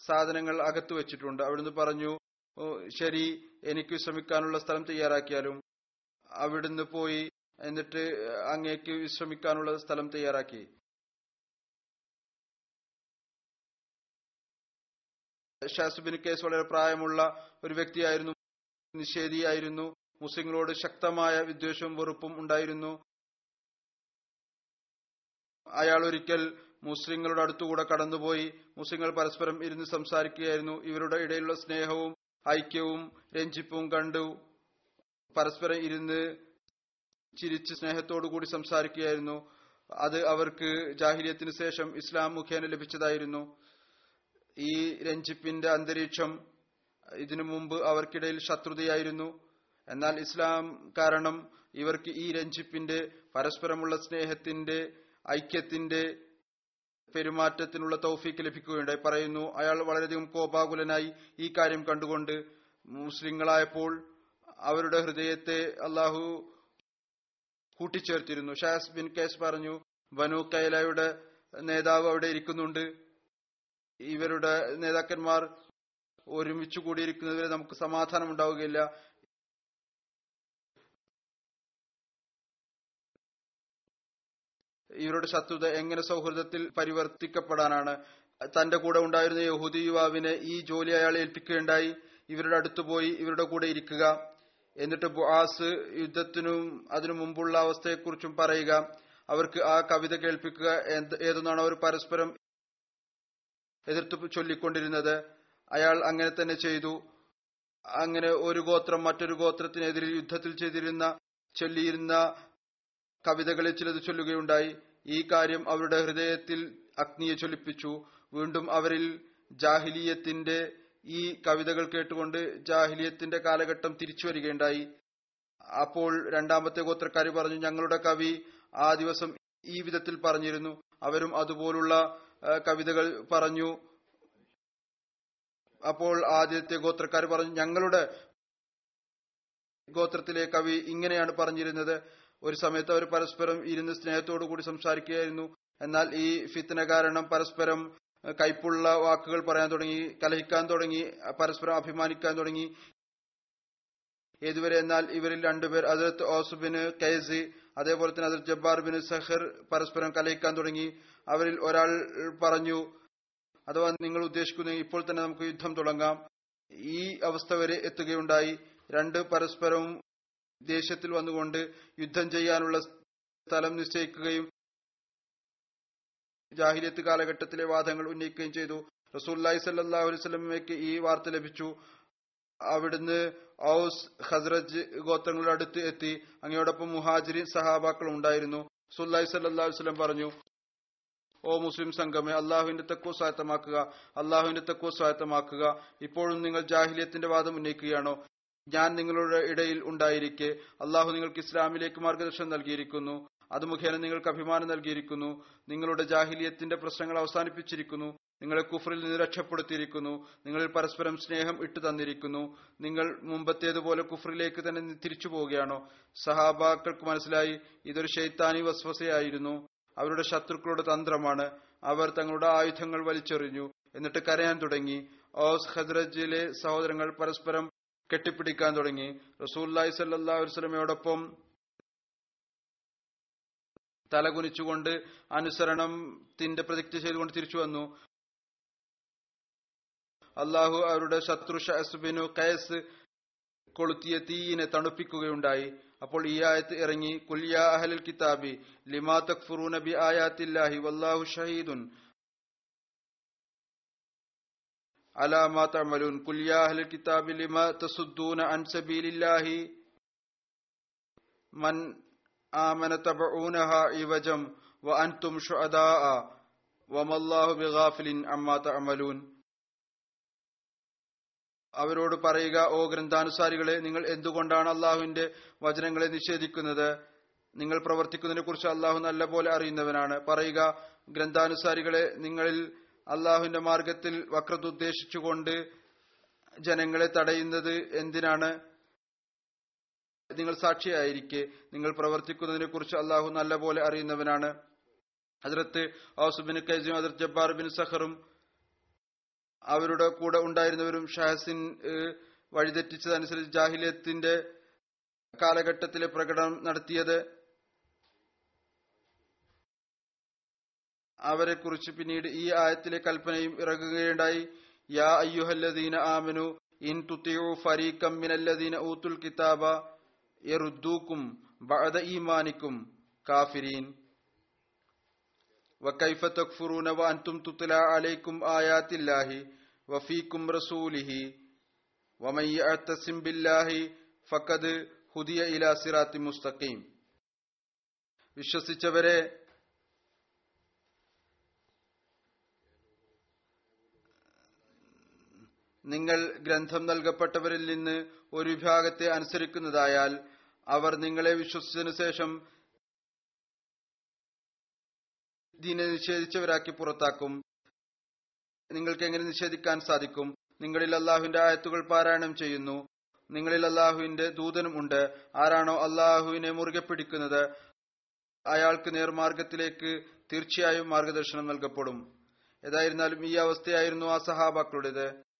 സാധനങ്ങൾ അകത്തു വെച്ചിട്ടുണ്ട്. അവിടുന്ന് പറഞ്ഞു ശരി എനിക്ക് വിശ്രമിക്കാനുള്ള സ്ഥലം തയ്യാറാക്കിയാലും. അവിടുന്ന് പോയി എന്നിട്ട് അങ്ങേക്ക് വിശ്രമിക്കാനുള്ള സ്ഥലം തയ്യാറാക്കി. ഷാസുബിൻ കേസ് വളരെ പ്രായമുള്ള ഒരു വ്യക്തിയായിരുന്നു നിഷേധിയായിരുന്നു മുസ്ലിങ്ങളോട് ശക്തമായ വിദ്വേഷവും വെറുപ്പും ഉണ്ടായിരുന്നു. അയാൾ ഒരിക്കൽ മുസ്ലിങ്ങളുടെ അടുത്തുകൂടെ കടന്നുപോയി മുസ്ലിങ്ങൾ പരസ്പരം ഇരുന്ന് സംസാരിക്കുകയായിരുന്നു. ഇവരുടെ ഇടയിലുള്ള സ്നേഹവും ഐക്യവും രഞ്ജിപ്പും കണ്ടു. പരസ്പരം ഇരുന്ന് ചിരിച്ച് സ്നേഹത്തോടു കൂടി സംസാരിക്കുകയായിരുന്നു. അത് അവർക്ക് ജാഹിലിയത്തിന് ശേഷം ഇസ്ലാം മുഖേന ലഭിച്ചതായിരുന്നു. ഈ രഞ്ജിപ്പിന്റെ അന്തരീക്ഷം ഇതിനു മുമ്പ് അവർക്കിടയിൽ ശത്രുതയായിരുന്നു. എന്നാൽ ഇസ്ലാം കാരണം ഇവർക്ക് ഈ രഞ്ജിപ്പിന്റെ പരസ്പരമുള്ള സ്നേഹത്തിന്റെ ഐക്യത്തിന്റെ പെരുമാറ്റത്തിനുള്ള തൗഫീക്ക് ലഭിക്കുകയുണ്ടായി. പറയുന്നു അയാൾ വളരെയധികം കോപാകുലനായി ഈ കാര്യം കണ്ടുകൊണ്ട് മുസ്ലിങ്ങളായപ്പോൾ അവരുടെ ഹൃദയത്തെ അള്ളാഹു കൂട്ടിച്ചേർത്തിരുന്നു. ഷാസ് ബിൻ കേസ് പറഞ്ഞു ബനു കൈലയുടെ നേതാവ് അവിടെ ഇരിക്കുന്നുണ്ട്. ഇവരുടെ നേതാക്കന്മാർ ഒരുമിച്ച് കൂടിയിരിക്കുന്നതിൽ നമുക്ക് സമാധാനം ഉണ്ടാവുകയില്ല. ഇവരുടെ ശത്രുത എങ്ങനെ സൗഹൃദത്തിൽ പരിവർത്തിക്കപ്പെടാനാണ്? തന്റെ കൂടെ ഉണ്ടായിരുന്ന യഹൂദി യുവാവിനെ ഈ ജോലി അയാൾ ഏൽപ്പിക്കുകയുണ്ടായി. ഇവരുടെ അടുത്ത് പോയി ഇവരുടെ കൂടെ ഇരിക്കുക. എന്നിട്ട് ബുആസ് യുദ്ധത്തിനും അതിനു മുമ്പുള്ള അവസ്ഥയെക്കുറിച്ചും പറയുക. അവർക്ക് ആ കവിത കേൾപ്പിക്കുക ഏതെന്നാണ് അവർ പരസ്പരം എതിർത്ത് ചൊല്ലിക്കൊണ്ടിരുന്നത്. അയാൾ അങ്ങനെ തന്നെ ചെയ്തു. അങ്ങനെ ഒരു ഗോത്രം മറ്റൊരു ഗോത്രത്തിനെതിരെ യുദ്ധത്തിൽ ചെയ്തിരുന്ന ചൊല്ലിയിരുന്ന കവിതകളിൽ ചിലത് ചൊല്ലുകയുണ്ടായി. ഈ കാര്യം അവരുടെ ഹൃദയത്തിൽ അഗ്നിയെ ചൊല്ലിപ്പിച്ചു. വീണ്ടും അവരിൽ ജാഹിലീയത്തിന്റെ ഈ കവിതകൾ കേട്ടുകൊണ്ട് ജാഹിലിയത്തിന്റെ കാലഘട്ടം തിരിച്ചു വരികയുണ്ടായി. അപ്പോൾ രണ്ടാമത്തെ ഗോത്രക്കാരി പറഞ്ഞു ഞങ്ങളുടെ കവി ആ ദിവസം ഈ വിധത്തിൽ പറഞ്ഞിരുന്നു. അവരും അതുപോലുള്ള കവിതകൾ പറഞ്ഞു. അപ്പോൾ ആദ്യത്തെ ഗോത്രക്കാർ പറഞ്ഞു ഞങ്ങളുടെ ഗോത്രത്തിലെ കവി ഇങ്ങനെയാണ് പറഞ്ഞിരുന്നത്. ഒരു സമയത്ത് അവർ പരസ്പരം ഇരുന്ന് സ്നേഹത്തോടു കൂടി സംസാരിക്കുകയായിരുന്നു. എന്നാൽ ഈ ഫിത്തന കാരണം പരസ്പരം കയ്പുള്ള വാക്കുകൾ പറയാൻ തുടങ്ങി കലഹിക്കാൻ തുടങ്ങി പരസ്പരം അഭിമാനിക്കാൻ തുടങ്ങി. ഏതുവരെ എന്നാൽ ഇവരിൽ രണ്ടുപേർ അതിർത്ത് ഓസുബിന് കൈസി അതേപോലെ തന്നെ അതിർത്ത് ജബ്ബാർ ബിൻ സഹർ പരസ്പരം കലഹിക്കാൻ തുടങ്ങി. അവരിൽ ഒരാൾ പറഞ്ഞു അഥവാ നിങ്ങൾ ഉദ്ദേശിക്കുന്ന ഇപ്പോൾ തന്നെ നമുക്ക് യുദ്ധം തുടങ്ങാം. ഈ അവസ്ഥ വരെ എത്തുകയുണ്ടായി. രണ്ട് പരസ്പരവും ദേഷ്യത്തിൽ വന്നുകൊണ്ട് യുദ്ധം ചെയ്യാനുള്ള സ്ഥലം നിശ്ചയിക്കുകയും ജാഹിലിയത്ത് കാലഘട്ടത്തിലെ വാദങ്ങൾ ഉന്നയിക്കുകയും ചെയ്തു. റസൂല്ലായി സല്ലാഹു അലൈവലമയ്ക്ക് ഈ വാർത്ത ലഭിച്ചു. അവിടുന്ന് ഔസ് ഹസ്രജ് ഗോത്രങ്ങളുടെ അടുത്ത് എത്തി. അങ്ങയോടൊപ്പം മുഹാജിരി സഹാബാക്കളും ഉണ്ടായിരുന്നു. സുല്ലായി സല്ലാ വസ്ലം പറഞ്ഞു ഓ മുസ്ലിം സംഘമേ അള്ളാഹുവിന്റെ തെക്കോ സ്വായത്തമാക്കുക. അള്ളാഹുവിന്റെ തെക്കോ സ്വായത്തമാക്കുക. ഇപ്പോഴും നിങ്ങൾ ജാഹിലിയത്തിന്റെ വാദം ഉന്നയിക്കുകയാണോ? ഞാൻ നിങ്ങളുടെ ഇടയിൽ ഉണ്ടായിരിക്കെ. അള്ളാഹു നിങ്ങൾക്ക് ഇസ്ലാമിലേക്ക് മാർഗദർശനം നൽകിയിരിക്കുന്നു. അത് മുഖേന നിങ്ങൾക്ക് അഭിമാനം നൽകിയിരിക്കുന്നു. നിങ്ങളുടെ ജാഹിലിയത്തിന്റെ പ്രശ്നങ്ങൾ അവസാനിപ്പിച്ചിരിക്കുന്നു. നിങ്ങളെ കുഫറിൽ നിന്ന് രക്ഷപ്പെടുത്തിയിരിക്കുന്നു. നിങ്ങളിൽ പരസ്പരം സ്നേഹം ഇട്ടു തന്നിരിക്കുന്നു. നിങ്ങൾ മുമ്പത്തേതുപോലെ കുഫറിലേക്ക് തന്നെ തിരിച്ചു പോവുകയാണോ? സഹാബാക്കൾക്ക് മനസ്സിലായി ഇതൊരു ഷെയ്ത്താനി വസ്വസയായിരുന്നു. അവരുടെ ശത്രുക്കളുടെ തന്ത്രമാണ്. അവർ തങ്ങളുടെ ആയുധങ്ങൾ വലിച്ചെറിഞ്ഞു. എന്നിട്ട് കരയാൻ തുടങ്ങി. ഓസ് ഹദ്രജിലെ സഹോദരങ്ങൾ പരസ്പരം കെട്ടിപ്പിടിക്കാൻ തുടങ്ങി. റസൂല്ലായി സല്ലാ വസ്ലമയോടൊപ്പം തലകുനിച്ചുകൊണ്ട് അനുസരണത്തിന്റെ പ്രതിജ്ഞ ചെയ്തുകൊണ്ട് തിരിച്ചു വന്നു. അള്ളാഹു അവരുടെ ശത്രു ഷഹസുബിനു കയസ് കൊളുത്തിയ തീയിനെ തണുപ്പിക്കുകയുണ്ടായി. അപ്പോൾ ഈ ആയത്ത് ഇറങ്ങി കുല്യാ അഹലൽ കിതാബി ലിമാ തക്ഫുറൂന ബി ആയാത്തില്ലാഹി വല്ലാഹു ഷഹീദുൻ. അലാ മാ തഅമലൂൻ കുല്യാ അഹലൽ കിതാബി ലിമാ തസുദ്ദൂന അൻ സബീലില്ലാഹി മൻ ആമന തബഊനഹ ഇവജം വ അൻതും ശുഅദാഅ വമല്ലാഹു ബിഗാഫിലിൻ അമ്മാ തഅമലൂൻ. അവരോട് പറയുക ഓ ഗ്രന്ഥാനുസാരികളെ നിങ്ങൾ എന്തുകൊണ്ടാണ് അള്ളാഹുവിന്റെ വചനങ്ങളെ നിഷേധിക്കുന്നത്? നിങ്ങൾ പ്രവർത്തിക്കുന്നതിനെ കുറിച്ച് അള്ളാഹു നല്ല പോലെ അറിയുന്നവനാണ്. പറയുക ഗ്രന്ഥാനുസാരികളെ നിങ്ങളിൽ അള്ളാഹുവിന്റെ മാർഗത്തിൽ വക്രത ഉദ്ദേശിച്ചുകൊണ്ട് ജനങ്ങളെ തടയുന്നത് എന്തിനാണ്? നിങ്ങൾ സാക്ഷിയായിരിക്കെ. നിങ്ങൾ പ്രവർത്തിക്കുന്നതിനെ കുറിച്ച് അള്ളാഹു നല്ല പോലെ അറിയുന്നവനാണ് അതിർത്ത് ഔസുബിൻ കൈസും അതിർ ജബ്ബാർ ബിൻ സഹറും അവരുടെ കൂടെ ഉണ്ടായിരുന്നവരും ഷഹസിൻ വഴിതെറ്റിച്ചതനുസരിച്ച് ജാഹിലിയത്തിന്റെ കാലഘട്ടത്തിലെ പ്രകടനം നടത്തിയത്. അവരെ കുറിച്ച് പിന്നീട് ഈ ആയത്തിലെ കൽപ്പനയും ഇറങ്ങുകയുണ്ടായി യാ അയ്യുഹല്ലദീന ആമനു ഇൻ തുത്തിയു ഫരീഖം മിനല്ലദീന ഊത്തുൽ കിതാബ യറുദ്ദൂക്കും ബഅദ ഈമാനിക്കും കാഫിരീൻ وكيف تكفرون وأنتم تتلى عليكم آيات الله وفيكم رسوله ومن يعتصم بالله فقد هدي إلى صراط مستقيم വിശ്വസിച്ചവരെ നിങ്ങൾ ഗ്രന്ഥം നൽകപ്പെട്ടവരിൽ നിന്ന് ഒരു വിഭാഗത്തെ അനുസരിക്കുന്നതായാൽ അവർ നിങ്ങളെ വിശ്വസിച്ചതിനു ശേഷം ദീനെ നിഷേധിച്ചവരാക്കി പുറത്താക്കും. നിങ്ങൾക്ക് എങ്ങനെ നിഷേധിക്കാൻ സാധിക്കും? നിങ്ങളിൽ അള്ളാഹുവിന്റെ ആയത്തുകൾ പാരായണം ചെയ്യുന്നു. നിങ്ങളിൽ അള്ളാഹുവിന്റെ ദൂതനും ഉണ്ട്. ആരാണോ അള്ളാഹുവിനെ മുറുകെ പിടിക്കുന്നത് അയാൾക്ക് നേർമാർഗത്തിലേക്ക് തീർച്ചയായും മാർഗദർശനം നൽകപ്പെടും. ഏതായിരുന്നാലും ഈ അവസ്ഥയായിരുന്നു ആ സഹാബാക്കളുടേത്.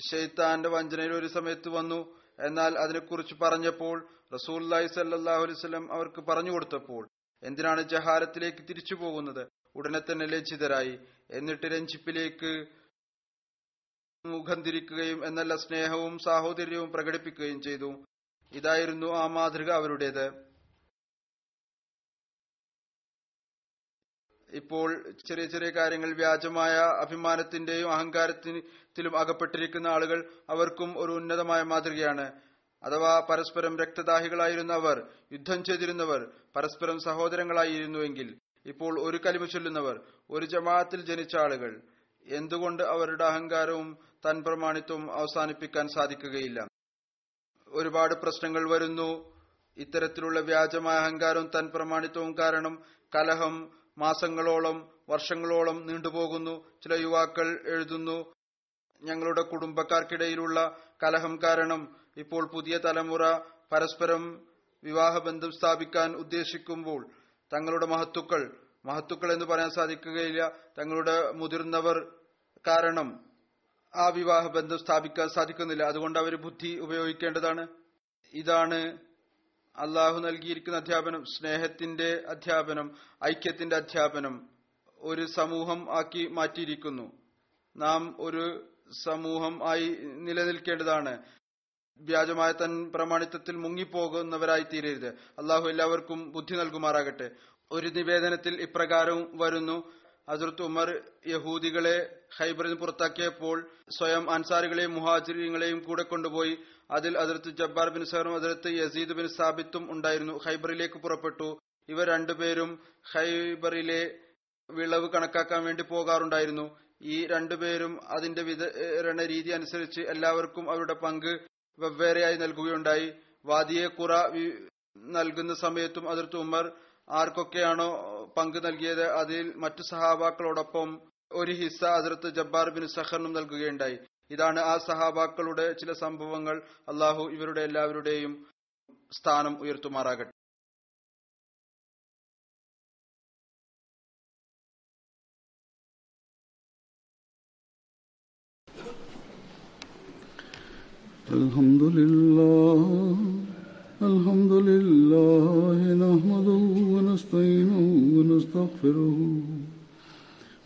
ഷെയ്ത്താന്റെ വഞ്ചനയിൽ ഒരു സമയത്ത് വന്നു. എന്നാൽ അതിനെക്കുറിച്ച് പറഞ്ഞപ്പോൾ റസൂല്ലായി സല്ലാഹു അലൈവല്ലം അവർക്ക് പറഞ്ഞു കൊടുത്തപ്പോൾ എന്തിനാണ് ജഹാലത്തിലേക്ക് തിരിച്ചു പോകുന്നത്? ഉടനെ തന്നെ ലജ്ജിതരായി. എന്നിട്ട് രഞ്ജിപ്പിലേക്ക് മുഖം തിരിക്കുകയും എന്നല്ല സ്നേഹവും സാഹോദര്യവും പ്രകടിപ്പിക്കുകയും ചെയ്തു. ഇതായിരുന്നു ആ മാതൃക അവരുടേത്. ഇപ്പോൾ ചെറിയ ചെറിയ കാര്യങ്ങൾ വ്യാജമായ അഭിമാനത്തിന്റെയും അഹങ്കാരത്തിലും അകപ്പെട്ടിരിക്കുന്ന ആളുകൾ അവർക്കും ഒരു ഉന്നതമായ മാതൃകയാണ്. അഥവാ പരസ്പരം രക്തദാഹികളായിരുന്ന അവർ യുദ്ധം ചെയ്തിരുന്നവർ പരസ്പരം സഹോദരങ്ങളായിരുന്നുവെങ്കിൽ ഇപ്പോൾ ഒരു കലിമ ചൊല്ലുന്നവർ ഒരു ജമാഅത്തിൽ ജനിച്ച ആളുകൾ. എന്തുകൊണ്ട് അവരുടെ അഹങ്കാരവും തൻ പ്രമാണിത്വവും അവസാനിപ്പിക്കാൻ സാധിക്കുകയില്ല? ഒരുപാട് പ്രശ്നങ്ങൾ വരുന്നു. ഇത്തരത്തിലുള്ള വ്യാജമായ അഹങ്കാരവും തൻ പ്രമാണിത്വവും കാരണം കലഹം മാസങ്ങളോളം വർഷങ്ങളോളം നീണ്ടുപോകുന്നു. ചില യുവാക്കൾ എഴുതുന്നു. ഞങ്ങളുടെ കുടുംബക്കാർക്കിടയിലുള്ള കലഹം കാരണം ഇപ്പോൾ പുതിയ തലമുറ പരസ്പരം വിവാഹബന്ധം സ്ഥാപിക്കാൻ ഉദ്ദേശിക്കുമ്പോൾ തങ്ങളുടെ മഹത്തുക്കൾ മഹത്തുക്കൾ എന്ന് പറയാൻ സാധിക്കുകയില്ല തങ്ങളുടെ മുതിർന്നവർ കാരണം ആ വിവാഹബന്ധം സ്ഥാപിക്കാൻ സാധിക്കുന്നില്ല. അതുകൊണ്ട് അവർ ബുദ്ധി ഉപയോഗിക്കേണ്ടതാണ്. ഇതാണ് അള്ളാഹു നൽകിയിരിക്കുന്ന അധ്യാപനം സ്നേഹത്തിന്റെ അധ്യാപനം ഐക്യത്തിന്റെ അധ്യാപനം ഒരു സമൂഹം ആക്കി മാറ്റിയിരിക്കുന്നു. നാം ഒരു സമൂഹം ആയി നിലനിൽക്കേണ്ടതാണ്. വ്യാജമായ തൻ പ്രമാണിത്വത്തിൽ മുങ്ങിപ്പോകുന്നവരായി തീരരുത് അള്ളാഹു എല്ലാവർക്കും ബുദ്ധി നൽകുമാറാകട്ടെ. ഒരു നിവേദനത്തിൽ ഇപ്രകാരവും വരുന്നു. ഹസരത്ത് ഉമർ യഹൂദികളെ ഹൈബറിന് പുറത്താക്കിയപ്പോൾ സ്വയം അൻസാരികളെയും മുഹാജിരിങ്ങളെയും കൂടെ കൊണ്ടുപോയി അതിൽ അതിർത്ത് ജബ്ബാർ ബിൻ സഹറും അതിർത്ത് യസീദ് ബിൻ സാബിത്തും ഉണ്ടായിരുന്നു. ഹൈബറിലേക്ക് പുറപ്പെട്ടു. ഇവർ രണ്ടുപേരും ഖൈബറിലെ വിളവ് കണക്കാക്കാൻ വേണ്ടി പോകാറുണ്ടായിരുന്നു. ഈ രണ്ടുപേരും അതിന്റെ വിതരണ രീതി അനുസരിച്ച് എല്ലാവർക്കും അവരുടെ പങ്ക് വെവ്വേറെയായി നൽകുകയുണ്ടായി. വാദിയെ കുറ നൽകുന്ന സമയത്തും അതിർത്ത് ഉമർ ആർക്കൊക്കെയാണോ പങ്ക് നൽകിയത് അതിൽ മറ്റു സഹാബാക്കളോടൊപ്പം ഒരു ഹിസ്സ അതിർത്ത് ജബ്ബാർ ബിൻ സഹറിനും നൽകുകയുണ്ടായി. ഇതാണ് ആ സഹാബാക്കളുടെ ചില സംഭവങ്ങൾ അള്ളാഹു ഇവരുടെ എല്ലാവരുടെയും സ്ഥാനം ഉയർത്തുമാറാകട്ടെ الحمد لله الحمد لله نحمده ونستعينه ونستغفره